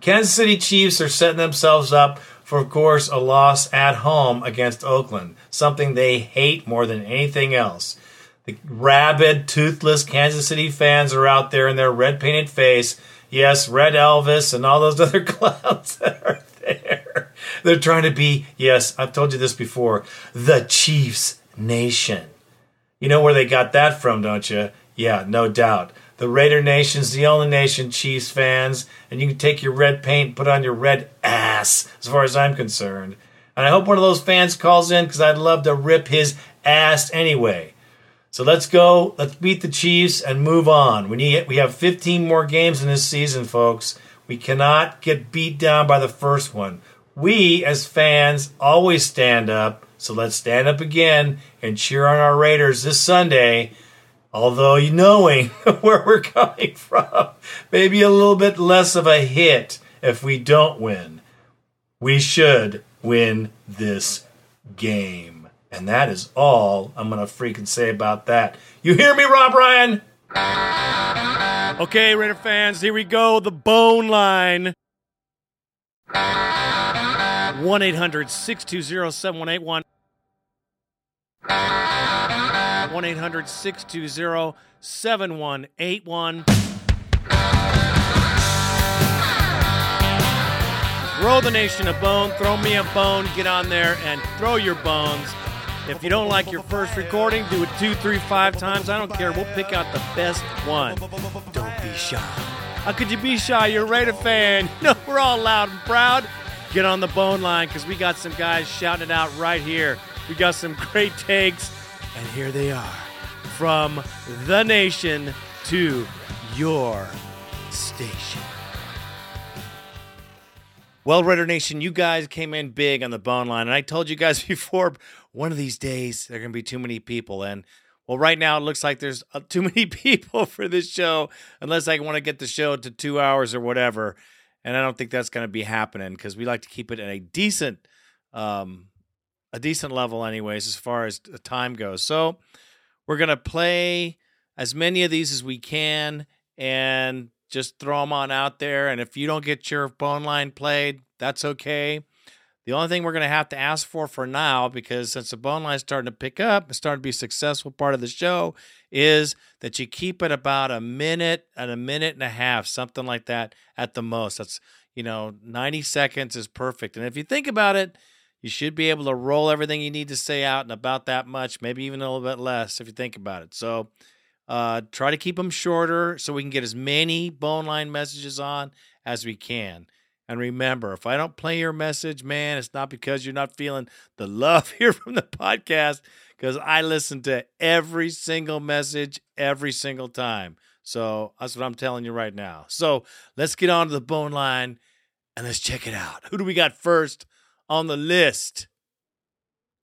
Kansas City Chiefs are setting themselves up for, of course, a loss at home against Oakland, something they hate more than anything else. The rabid, toothless Kansas City fans are out there in their red painted face. Yes, Red Elvis and all those other clowns that are there. They're trying to be, yes, I've told you this before, the Chiefs Nation. You know where they got that from, don't you? Yeah, no doubt. The Raider Nation's the only nation, Chiefs fans, and you can take your red paint and put on your red ass, as far as I'm concerned. And I hope one of those fans calls in because I'd love to rip his ass anyway. So let's go. Let's beat the Chiefs and move on. We need. We have 15 more games in this season, folks. We cannot get beat down by the first one. We, as fans, always stand up. So let's stand up again and cheer on our Raiders this Sunday. Although knowing where we're coming from, maybe a little bit less of a hit if we don't win. We should win this game. And that is all I'm going to freaking say about that. You hear me, Rob Ryan? Okay, Raider fans, here we go. The bone line. 1 800 620 7181. 1 800 620 7181. Throw the nation a bone, throw me a bone, get on there and throw your bones. If you don't like your first recording, do it two, three, five times. I don't care. We'll pick out the best one. Don't be shy. How could you be shy? You're a Raider fan. No, we're all loud and proud. Get on the bone line because we got some guys shouting it out right here. We got some great takes, and here they are from the nation to your station. Well, Raider Nation, you guys came in big on the bone line, and I told you guys before one of these days there are going to be too many people. And well, right now it looks like there's uh, too many people for this show, unless I want to get the show to two hours or whatever. And I don't think that's going to be happening because we like to keep it in a decent, um, a decent level, anyways, as far as the time goes. So we're to play as many of these as we can and just throw them on out there. And if you don't get your bone line played, that's okay. The only thing we're going to have to ask for for now, because since the bone line is starting to pick up and starting to be a successful part of the show, is that you keep it about a minute and a minute and a half, something like that at the most. That's, you know, 90 seconds is perfect. And if you think about it, you should be able to roll everything you need to say out in about that much, maybe even a little bit less if you think about it. So uh, try to keep them shorter so we can get as many bone line messages on as we can. And remember, if I don't play your message, man, it's not because you're not feeling the love here from the podcast, because I listen to every single message every single time. So that's what I'm telling you right now. So let's get on to the bone line and let's check it out. Who do we got first on the list?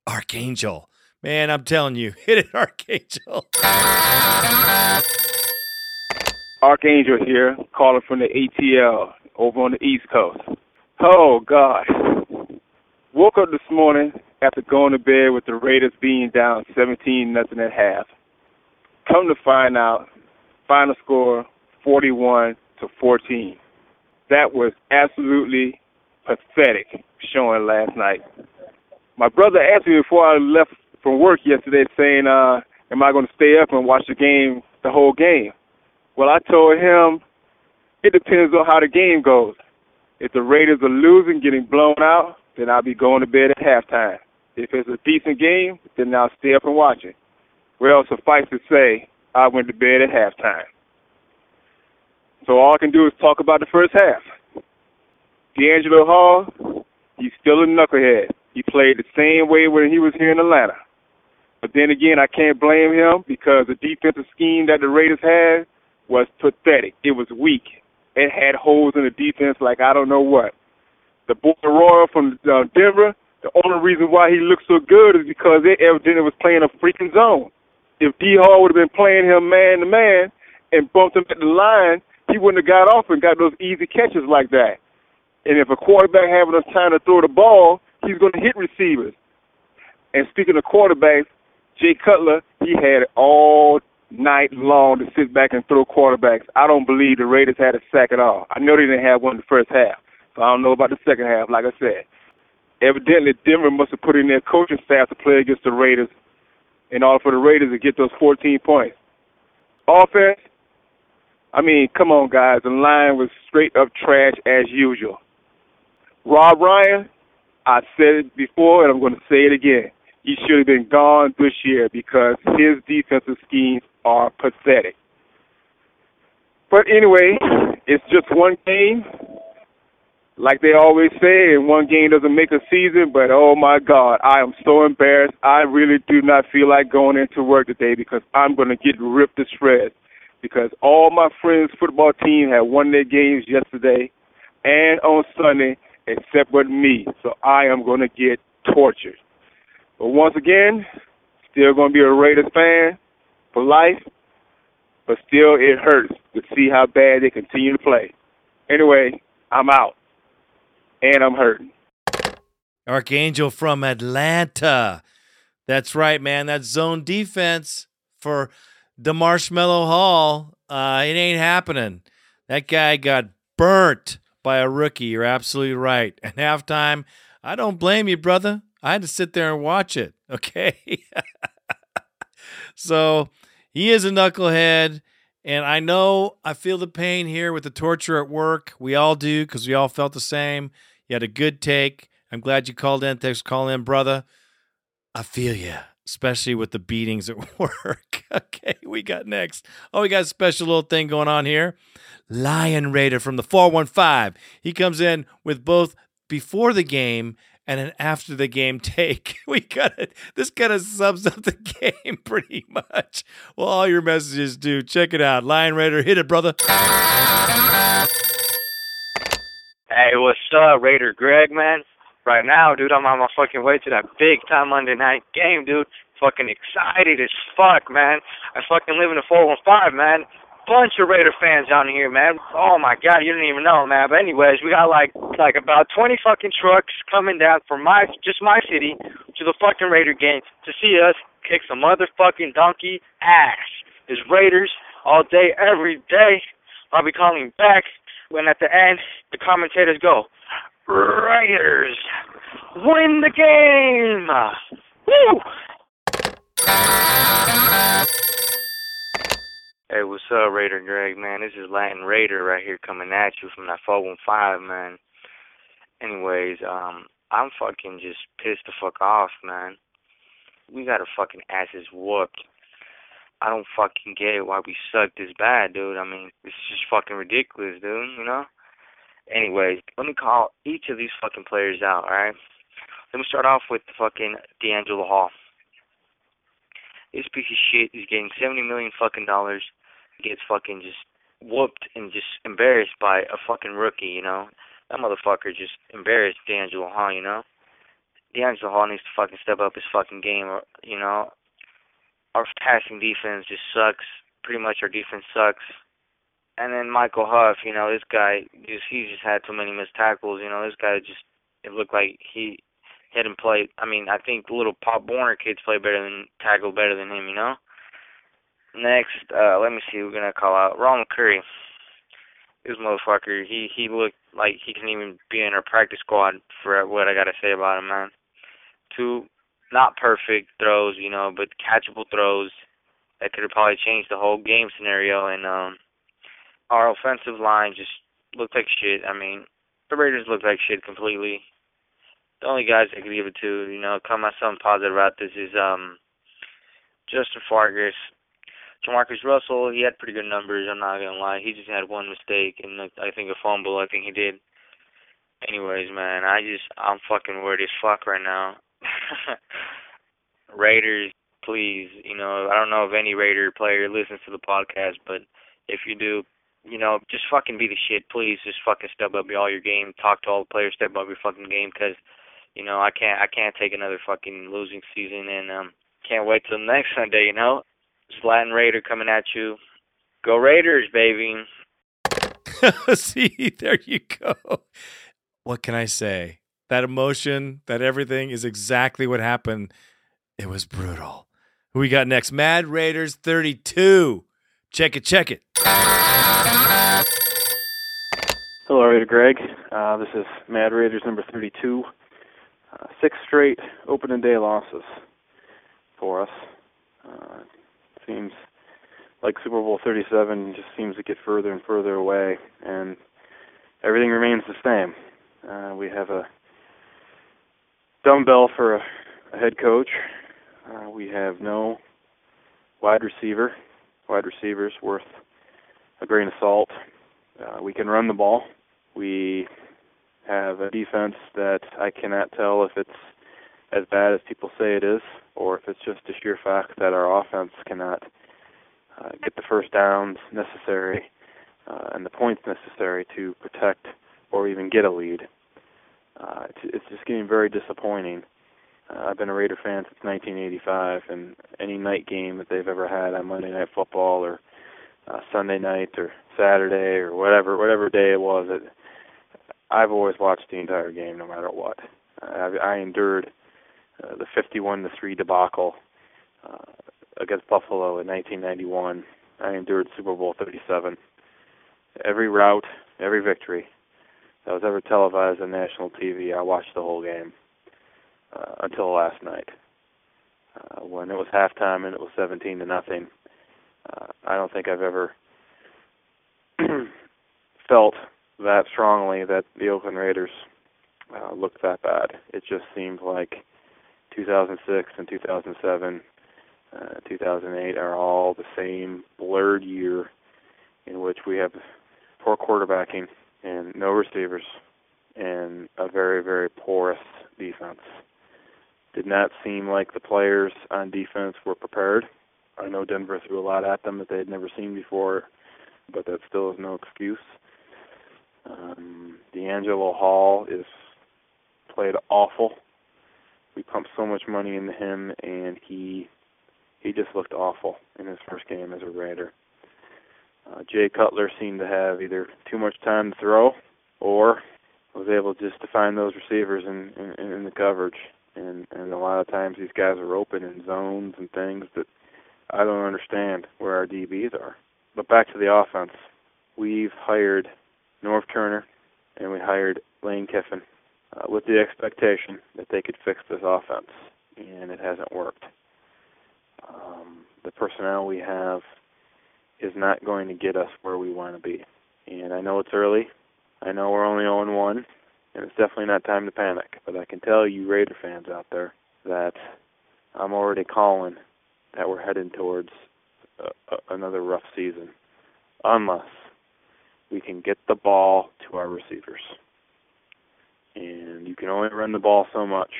Archangel. Man, I'm telling you, hit it, Archangel. Archangel here, calling from the ATL over on the East Coast. Oh God. Woke up this morning after going to bed with the Raiders being down 17 nothing at half. Come to find out, final score 41 to 14. That was absolutely pathetic showing last night. My brother asked me before I left from work yesterday saying, uh, am I going to stay up and watch the game, the whole game? Well, I told him it depends on how the game goes. If the Raiders are losing, getting blown out, then I'll be going to bed at halftime. If it's a decent game, then I'll stay up and watch it. Well, suffice to say, I went to bed at halftime. So all I can do is talk about the first half. DeAngelo Hall, he's still a knucklehead. He played the same way when he was here in Atlanta. But then again, I can't blame him because the defensive scheme that the Raiders had was pathetic. It was weak. It had holes in the defense like I don't know what. The boy Royal from uh, Denver, the only reason why he looked so good is because they evidently was playing a freaking zone. If D Hall would have been playing him man to man and bumped him at the line, he wouldn't have got off and got those easy catches like that. And if a quarterback have enough time to throw the ball, he's going to hit receivers. And speaking of quarterbacks, Jay Cutler, he had all night long to sit back and throw quarterbacks. I don't believe the Raiders had a sack at all. I know they didn't have one in the first half, so I don't know about the second half. Like I said, evidently Denver must have put in their coaching staff to play against the Raiders in order for the Raiders to get those 14 points. Offense, I mean, come on, guys. The line was straight up trash as usual. Rob Ryan, I said it before and I'm going to say it again. He should have been gone this year because his defensive schemes are pathetic. But anyway, it's just one game. Like they always say, and one game doesn't make a season, but oh my God, I am so embarrassed. I really do not feel like going into work today because I'm going to get ripped to shreds. Because all my friends' football team had won their games yesterday and on Sunday, except with me. So I am going to get tortured. But once again, still going to be a Raiders fan for life. But still, it hurts to see how bad they continue to play. Anyway, I'm out. And I'm hurting. Archangel from Atlanta. That's right, man. That zone defense for the Marshmallow Hall. Uh, it ain't happening. That guy got burnt by a rookie. You're absolutely right. And halftime, I don't blame you, brother. I had to sit there and watch it. Okay. so he is a knucklehead. And I know I feel the pain here with the torture at work. We all do because we all felt the same. You had a good take. I'm glad you called in. Thanks for calling in, brother. I feel you, especially with the beatings at work. okay, we got next. Oh, we got a special little thing going on here. Lion Raider from the 415. He comes in with both before the game and an after the game take. We got it. This kind of sums up the game pretty much. Well, all your messages do. Check it out. Lion Raider, hit it, brother. Hey, what's up, Raider Greg, man? Right now, dude, I'm on my fucking way to that big time Monday night game, dude. Fucking excited as fuck, man. I fucking live in the 415, man. Bunch of Raider fans down here, man. Oh my god, you didn't even know, man. But anyways, we got like like about 20 fucking trucks coming down from my just my city to the fucking Raider game to see us kick some motherfucking donkey ass. It's Raiders all day, every day. I'll be calling back when at the end the commentators go, Raiders win the game. Woo! Hey, what's up, Raider Greg, man? This is Latin Raider right here coming at you from that 415, man. Anyways, um, I'm fucking just pissed the fuck off, man. We got our fucking asses whooped. I don't fucking get why we suck this bad, dude. I mean, it's just fucking ridiculous, dude, you know? Anyways, let me call each of these fucking players out, alright? Let me start off with fucking DeAngelo Hall. This piece of shit is getting seventy million fucking dollars, gets fucking just whooped and just embarrassed by a fucking rookie, you know? That motherfucker just embarrassed DeAngelo Hall, you know? DeAngelo Hall needs to fucking step up his fucking game, or, you know? Our passing defense just sucks. Pretty much our defense sucks. And then Michael Huff, you know, this guy just he just had too many missed tackles. You know, this guy just it looked like he hadn't played. I mean, I think little Pop Warner kids play better than tackle better than him. You know. Next, uh, let me see. We're gonna call out Ronald Curry. This motherfucker, he he looked like he can even be in our practice squad for what I gotta say about him, man. Two not perfect throws, you know, but catchable throws that could have probably changed the whole game scenario. And um, our offensive line just looked like shit. I mean, the Raiders looked like shit completely. The only guys I could give it to, you know, come out something positive about this is um, Justin Fargas. Jamarcus Russell, he had pretty good numbers. I'm not gonna lie. He just had one mistake and I think a fumble. I think he did. Anyways, man, I just I'm fucking worried as fuck right now. Raiders, please, you know, I don't know if any Raider player listens to the podcast, but if you do, you know, just fucking be the shit. Please, just fucking step up all your game. Talk to all the players. Step up your fucking game, because you know I can't I can't take another fucking losing season, and um can't wait till next Sunday. You know, it's Latin Raider coming at you. Go Raiders, baby. See, there you go. What can I say? That emotion, that everything is exactly what happened. It was brutal. Who we got next? Mad Raiders 32. Check it, check it. Hello, Raider Greg. Uh, this is Mad Raiders number 32. Uh, six straight opening day losses for us. Uh, seems like Super Bowl 37 just seems to get further and further away, and everything remains the same. Uh, we have a dumbbell for a, a head coach. Uh, we have no wide receiver. Wide receivers worth a grain of salt. Uh, we can run the ball. We have a defense that I cannot tell if it's as bad as people say it is, or if it's just a sheer fact that our offense cannot uh, get the first downs necessary uh, and the points necessary to protect or even get a lead. Uh, it's, it's just getting very disappointing. Uh, I've been a Raider fan since 1985, and any night game that they've ever had on Monday Night Football or uh, Sunday night or Saturday or whatever whatever day it was, it, I've always watched the entire game no matter what. I, I endured uh, the 51 to three debacle uh, against Buffalo in 1991. I endured Super Bowl 37. Every route, every victory that was ever televised on national TV, I watched the whole game uh, until last night. Uh, when it was halftime and it was 17 to nothing, uh, I don't think I've ever felt that strongly that the Oakland Raiders uh, looked that bad. It just seemed like 2006 and 2007 uh, 2008 are all the same blurred year in which we have poor quarterbacking and no receivers and a very, very porous defense. Did not seem like the players on defense were prepared. I know Denver threw a lot at them that they had never seen before, but that still is no excuse. Um, DeAngelo Hall is played awful. We pumped so much money into him, and he he just looked awful in his first game as a Raider. Uh, Jay Cutler seemed to have either too much time to throw or was able just to find those receivers in, in, in the coverage. And, and a lot of times these guys are open in zones and things that I don't understand where our DBs are. But back to the offense. We've hired Norv Turner and we hired Lane Kiffin uh, with the expectation that they could fix this offense, and it hasn't worked. Um, the personnel we have is not going to get us where we want to be. And I know it's early. I know we're only 0 1, and it's definitely not time to panic. But I can tell you, Raider fans out there, that I'm already calling that we're heading towards a, a, another rough season, unless we can get the ball to our receivers. And you can only run the ball so much.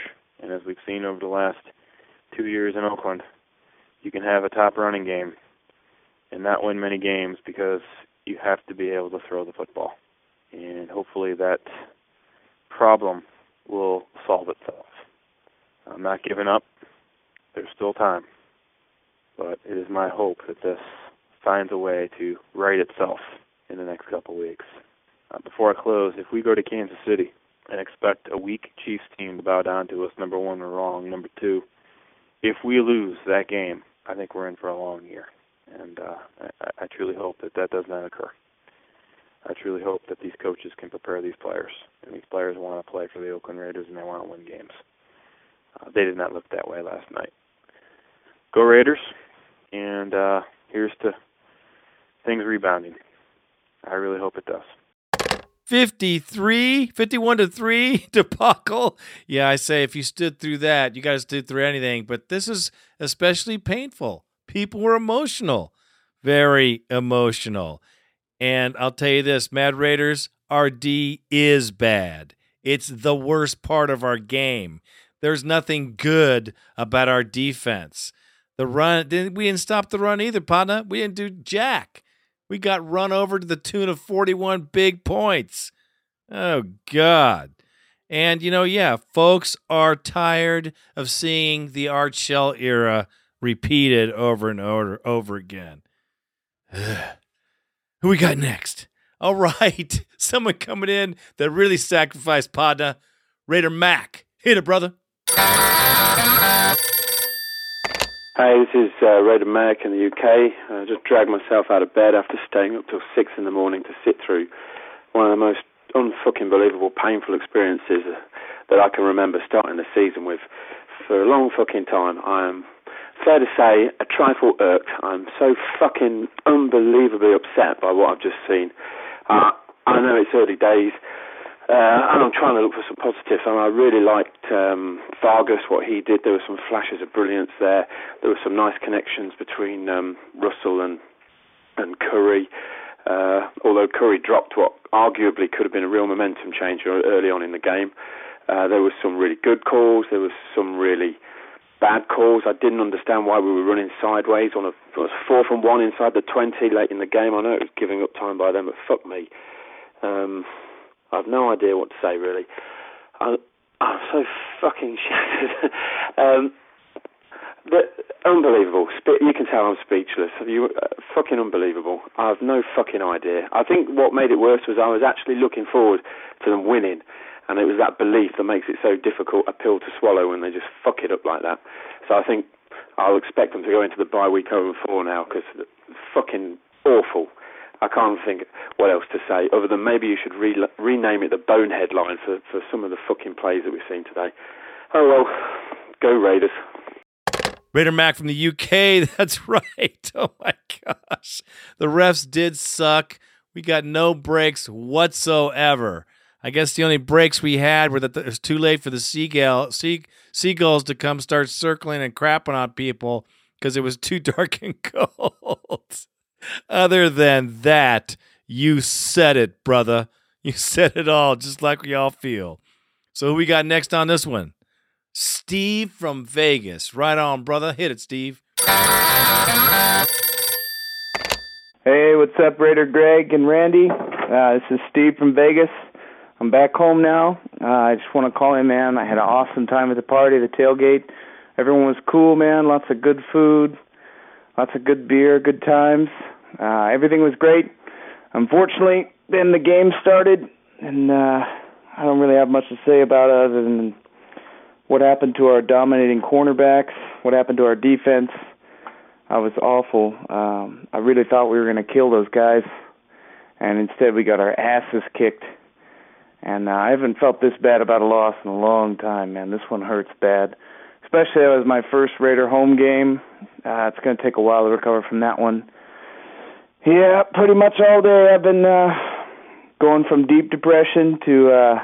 And as we've seen over the last two years in Oakland, you can have a top running game and not win many games because you have to be able to throw the football. And hopefully that problem will solve itself. I'm not giving up. There's still time. But it is my hope that this finds a way to right itself in the next couple weeks. Uh, before I close, if we go to Kansas City and expect a weak Chiefs team to bow down to us, number one, we're wrong. Number two, if we lose that game, I think we're in for a long year, and uh, I, I truly hope that that does not occur. I truly hope that these coaches can prepare these players, and these players want to play for the Oakland Raiders and they want to win games. Uh, they did not look that way last night. Go Raiders, and uh, here's to things rebounding. I really hope it does. 53, 51 to 3 debacle. Yeah, I say if you stood through that, you guys stood through anything, but this is especially painful. People were emotional, very emotional. And I'll tell you this, Mad Raiders, our D is bad. It's the worst part of our game. There's nothing good about our defense. The run, we didn't stop the run either, partner. We didn't do jack. We got run over to the tune of 41 big points. Oh, God. And, you know, yeah, folks are tired of seeing the Art Shell era repeated over and over, over again. Who we got next? All right, someone coming in that really sacrificed Padna. Raider Mac. Hit it, brother. Hey, this is uh, Raider Mac in the UK. I just dragged myself out of bed after staying up till six in the morning to sit through one of the most unfucking believable painful experiences uh, that I can remember starting the season with for a long fucking time. I am fair to say a trifle irked. I'm so fucking unbelievably upset by what I've just seen. Uh, I know it's early days. Uh, and I'm trying to look for some positives. And I really liked um, Fargas, what he did. There were some flashes of brilliance there. There were some nice connections between um, Russell and and Curry. Uh, although Curry dropped what arguably could have been a real momentum changer early on in the game. Uh, there was some really good calls. There was some really bad calls. I didn't understand why we were running sideways on a, on a fourth and one inside the 20 late in the game. I know it was giving up time by them, but fuck me. Um, I've no idea what to say really. I, I'm so fucking shattered. um, but unbelievable. You can tell I'm speechless. You uh, fucking unbelievable. I have no fucking idea. I think what made it worse was I was actually looking forward to them winning, and it was that belief that makes it so difficult a pill to swallow when they just fuck it up like that. So I think I'll expect them to go into the bye week over 4 now because fucking awful. I can't think what else to say other than maybe you should re- rename it the bonehead line for, for some of the fucking plays that we've seen today. Oh well, go Raiders. Raider Mac from the UK. That's right. Oh my gosh. The refs did suck. We got no breaks whatsoever. I guess the only breaks we had were that it was too late for the seagull, sea, seagulls to come start circling and crapping on people because it was too dark and cold. Other than that, you said it, brother. You said it all, just like we all feel. So who we got next on this one? Steve from Vegas. Right on, brother. Hit it, Steve. Hey, what's up, Raider Greg and Randy? Uh, this is Steve from Vegas. I'm back home now. Uh, I just want to call in, man. I had an awesome time at the party, the tailgate. Everyone was cool, man. Lots of good food, lots of good beer, good times. Uh, everything was great. Unfortunately, then the game started, and uh, I don't really have much to say about it other than what happened to our dominating cornerbacks, what happened to our defense. I was awful. Um, I really thought we were going to kill those guys, and instead we got our asses kicked. And uh, I haven't felt this bad about a loss in a long time, man. This one hurts bad. Especially it was my first Raider home game. Uh, it's going to take a while to recover from that one. Yeah, pretty much all day I've been uh, going from deep depression to uh,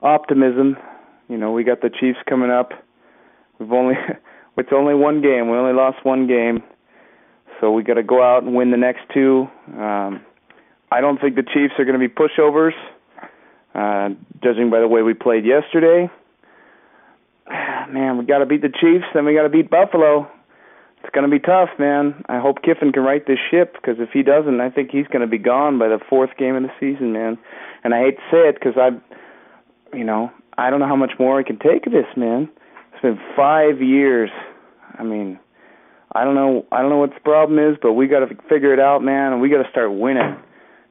optimism. You know, we got the Chiefs coming up. We've only it's only one game. We only lost one game, so we got to go out and win the next two. Um, I don't think the Chiefs are going to be pushovers, uh, judging by the way we played yesterday. Man, we got to beat the Chiefs, then we got to beat Buffalo. It's going to be tough, man. I hope Kiffin can right this ship because if he doesn't, I think he's going to be gone by the fourth game of the season, man. And I hate to say it because I, you know, I don't know how much more I can take of this, man. It's been five years. I mean, I don't know. I don't know what the problem is, but we got to figure it out, man, and we got to start winning.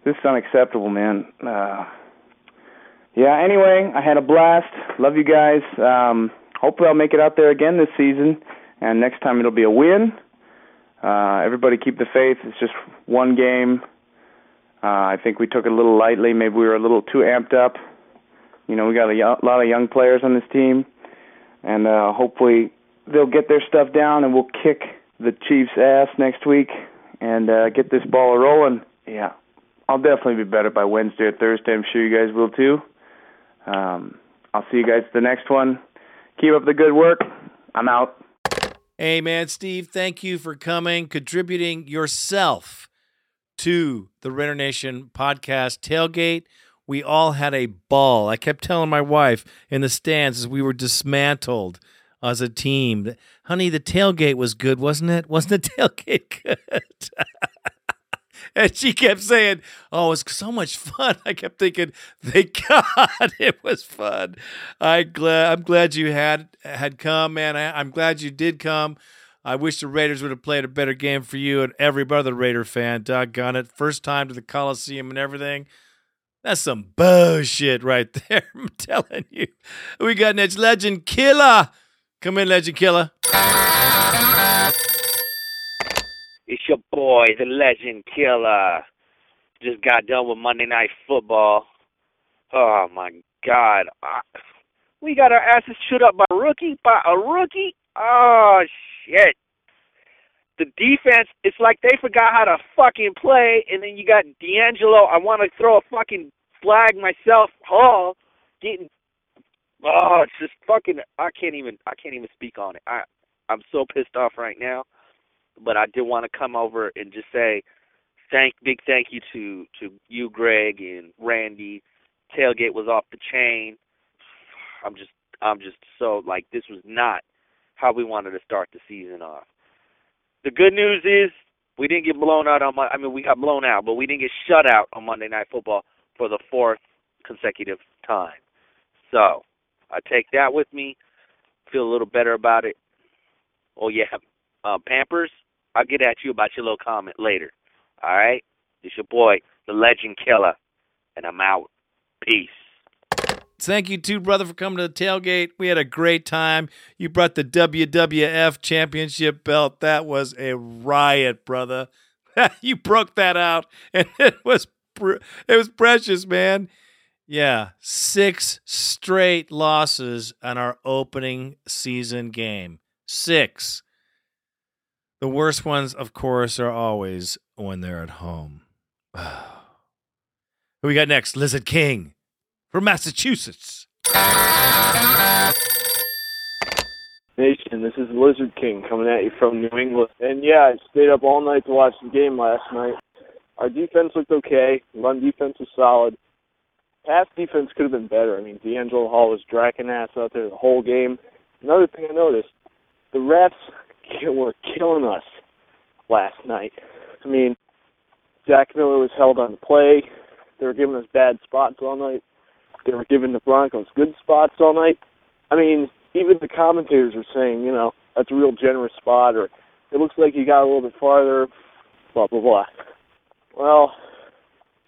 This is unacceptable, man. Uh, yeah. Anyway, I had a blast. Love you guys. Um, hopefully, I'll make it out there again this season, and next time it'll be a win. Uh, everybody keep the faith. It's just one game. Uh, I think we took it a little lightly. Maybe we were a little too amped up. You know, we got a y- lot of young players on this team, and uh, hopefully they'll get their stuff down, and we'll kick the Chiefs' ass next week and uh, get this ball rolling. Yeah, I'll definitely be better by Wednesday or Thursday. I'm sure you guys will too. Um, I'll see you guys the next one. Keep up the good work. I'm out. Hey, man, Steve, thank you for coming, contributing yourself to the Raider Nation podcast tailgate. We all had a ball. I kept telling my wife in the stands as we were dismantled as a team, honey, the tailgate was good, wasn't it? Wasn't the tailgate good? and she kept saying, "Oh, it's so much fun." I kept thinking, "Thank God it was fun." I glad I'm glad you had had come, man. I, I'm glad you did come. I wish the Raiders would have played a better game for you and every other Raider fan. Doggone it. First time to the Coliseum and everything. That's some bullshit right there. I'm telling you. We got next Legend Killer. Come in, Legend Killer. It's your boy, the Legend Killer. Just got done with Monday Night Football. Oh my God, we got our asses chewed up by a rookie, by a rookie. Oh shit. The defense, it's like they forgot how to fucking play, and then you got DeAngelo. I want to throw a fucking flag myself. Hall getting. Oh, it's just fucking. I can't even. I can't even speak on it. I, I'm so pissed off right now. But I did want to come over and just say, thank, big thank you to to you, Greg and Randy. Tailgate was off the chain. I'm just, I'm just so like this was not how we wanted to start the season off. The good news is we didn't get blown out on. I mean, we got blown out, but we didn't get shut out on Monday Night Football for the fourth consecutive time. So I take that with me. Feel a little better about it. Oh yeah, uh, Pampers. I'll get at you about your little comment later. All right. It's your boy, the Legend Killer, and I'm out. Peace. Thank you, too, brother, for coming to the tailgate. We had a great time. You brought the WWF Championship belt. That was a riot, brother. you broke that out, and it was it was precious, man. Yeah, six straight losses on our opening season game. Six. The worst ones, of course, are always when they're at home. Who we got next? Lizard King from Massachusetts. Nation, this is Lizard King coming at you from New England. And yeah, I stayed up all night to watch the game last night. Our defense looked okay. Run defense was solid. Pass defense could have been better. I mean, DeAngelo Hall was dragging ass out there the whole game. Another thing I noticed, the refs were killing us last night. I mean, Zach Miller was held on play. They were giving us bad spots all night. They were giving the Broncos good spots all night. I mean, even the commentators were saying, you know, that's a real generous spot, or it looks like you got a little bit farther, blah, blah, blah. Well,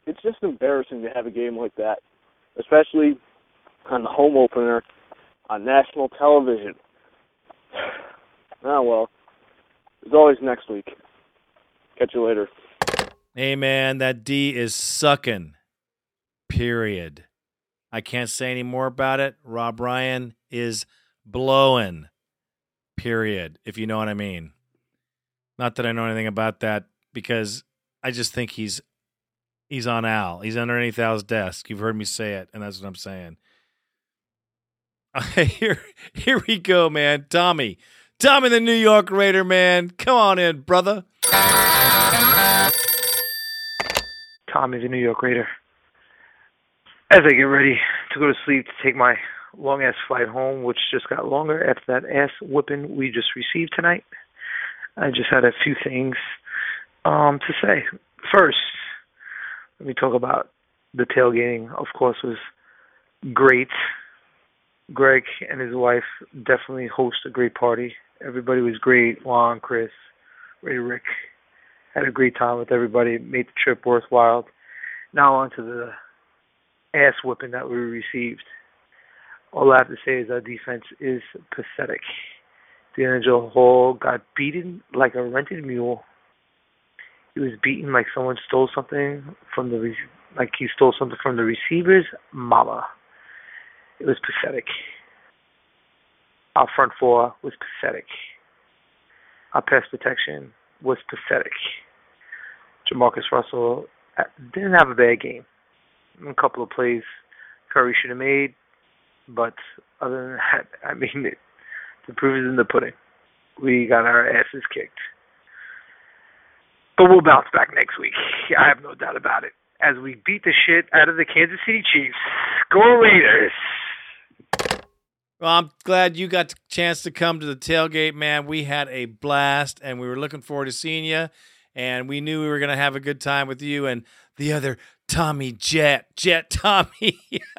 it's just embarrassing to have a game like that, especially on the home opener on national television. Ah, well, as always, next week. Catch you later. Hey, man, that D is sucking. Period. I can't say any more about it. Rob Ryan is blowing. Period. If you know what I mean. Not that I know anything about that because I just think he's he's on Al. He's underneath Al's desk. You've heard me say it, and that's what I'm saying. here, here we go, man. Tommy, Tommy, the New York Raider, man. Come on in, brother. Tommy, the New York Raider. As I get ready to go to sleep to take my long ass flight home, which just got longer after that ass whipping we just received tonight, I just had a few things um, to say. First, let me talk about the tailgating. Of course, was great. Greg and his wife definitely host a great party. Everybody was great. Juan, Chris, Ray, Rick had a great time with everybody. Made the trip worthwhile. Now on to the ass whipping that we received. All I have to say is our defense is pathetic. DeAngelo Hall got beaten like a rented mule. He was beaten like someone stole something from the re- like he stole something from the receiver's mama. It was pathetic. Our front four was pathetic. Our pass protection was pathetic. JaMarcus Russell uh, didn't have a bad game. A couple of plays Curry should have made, but other than that, I mean, it, the proof is in the pudding. We got our asses kicked. But we'll bounce back next week. I have no doubt about it. As we beat the shit out of the Kansas City Chiefs. Go Raiders! Well, I'm glad you got the chance to come to the tailgate, man. We had a blast, and we were looking forward to seeing you. and we knew we were going to have a good time with you and the other Tommy Jet, Jet Tommy.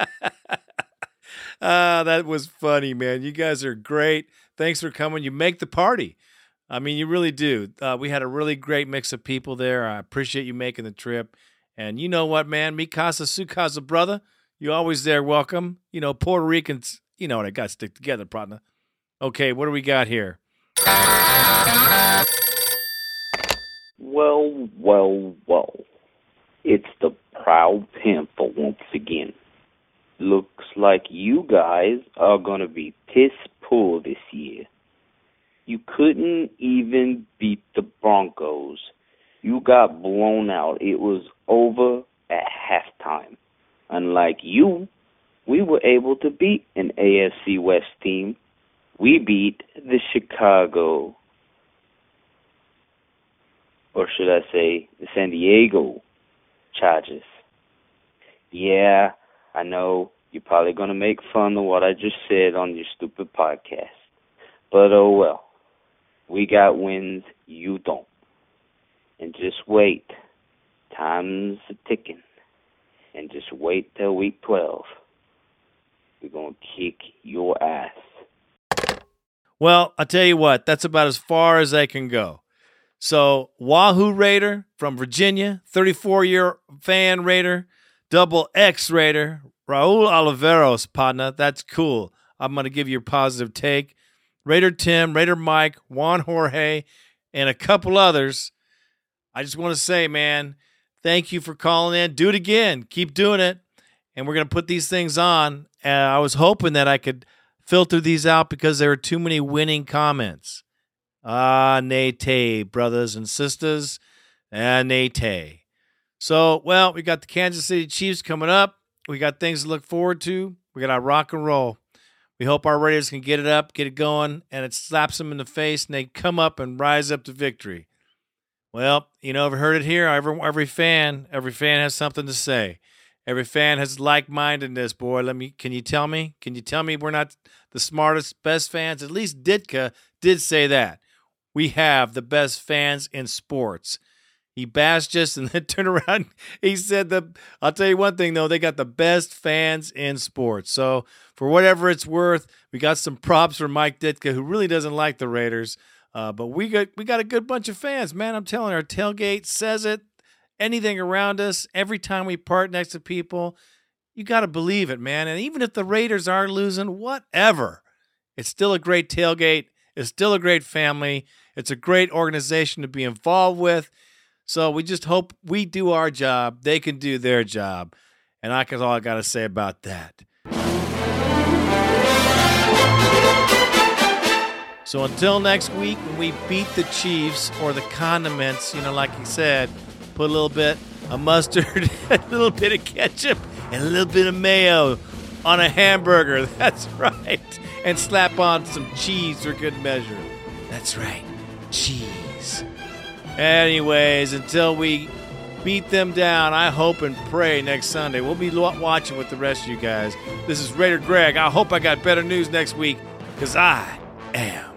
ah, that was funny, man. You guys are great. Thanks for coming. You make the party. I mean, you really do. Uh, we had a really great mix of people there. I appreciate you making the trip. And you know what, man? Mi casa, su casa, brother. You always there. Welcome. You know, Puerto Ricans, you know what? I got to stick together, partner. Okay, what do we got here? Well, well, well. It's the Proud Panther once again. Looks like you guys are gonna be piss poor this year. You couldn't even beat the Broncos. You got blown out. It was over at halftime. Unlike you, we were able to beat an AFC West team. We beat the Chicago, or should I say, the San Diego Chargers. Yeah, I know you're probably going to make fun of what I just said on your stupid podcast. But oh well. We got wins, you don't. And just wait. Time's a ticking. And just wait till week 12. We're going to kick your ass. Well, I'll tell you what, that's about as far as I can go. So, Wahoo Raider from Virginia, 34 year fan Raider, double X Raider, Raul Oliveros, partner. That's cool. I'm going to give you a positive take. Raider Tim, Raider Mike, Juan Jorge, and a couple others. I just want to say, man, thank you for calling in. Do it again. Keep doing it. And we're going to put these things on. And I was hoping that I could filter these out because there are too many winning comments. Ah, Nate, brothers and sisters. Ah, Nate. So, well, we got the Kansas City Chiefs coming up. We got things to look forward to. We got our rock and roll. We hope our Raiders can get it up, get it going, and it slaps them in the face, and they come up and rise up to victory. Well, you know, I've heard it here. Every every fan, every fan has something to say. Every fan has like-mindedness. Boy, let me. Can you tell me? Can you tell me we're not the smartest, best fans? At least Ditka did say that. We have the best fans in sports. He bashed us and then turned around. He said that I'll tell you one thing though, they got the best fans in sports. So for whatever it's worth, we got some props for Mike Ditka, who really doesn't like the Raiders. Uh, but we got we got a good bunch of fans, man. I'm telling you, our tailgate says it. Anything around us, every time we part next to people, you got to believe it, man. And even if the Raiders are losing, whatever, it's still a great tailgate. It's still a great family. It's a great organization to be involved with. So we just hope we do our job, they can do their job. And that's all I got to say about that. So until next week, when we beat the Chiefs or the condiments, you know, like he said, put a little bit of mustard, a little bit of ketchup, and a little bit of mayo on a hamburger. That's right. And slap on some cheese for good measure. That's right. Cheese. Anyways, until we beat them down, I hope and pray next Sunday. We'll be watching with the rest of you guys. This is Raider Greg. I hope I got better news next week because I am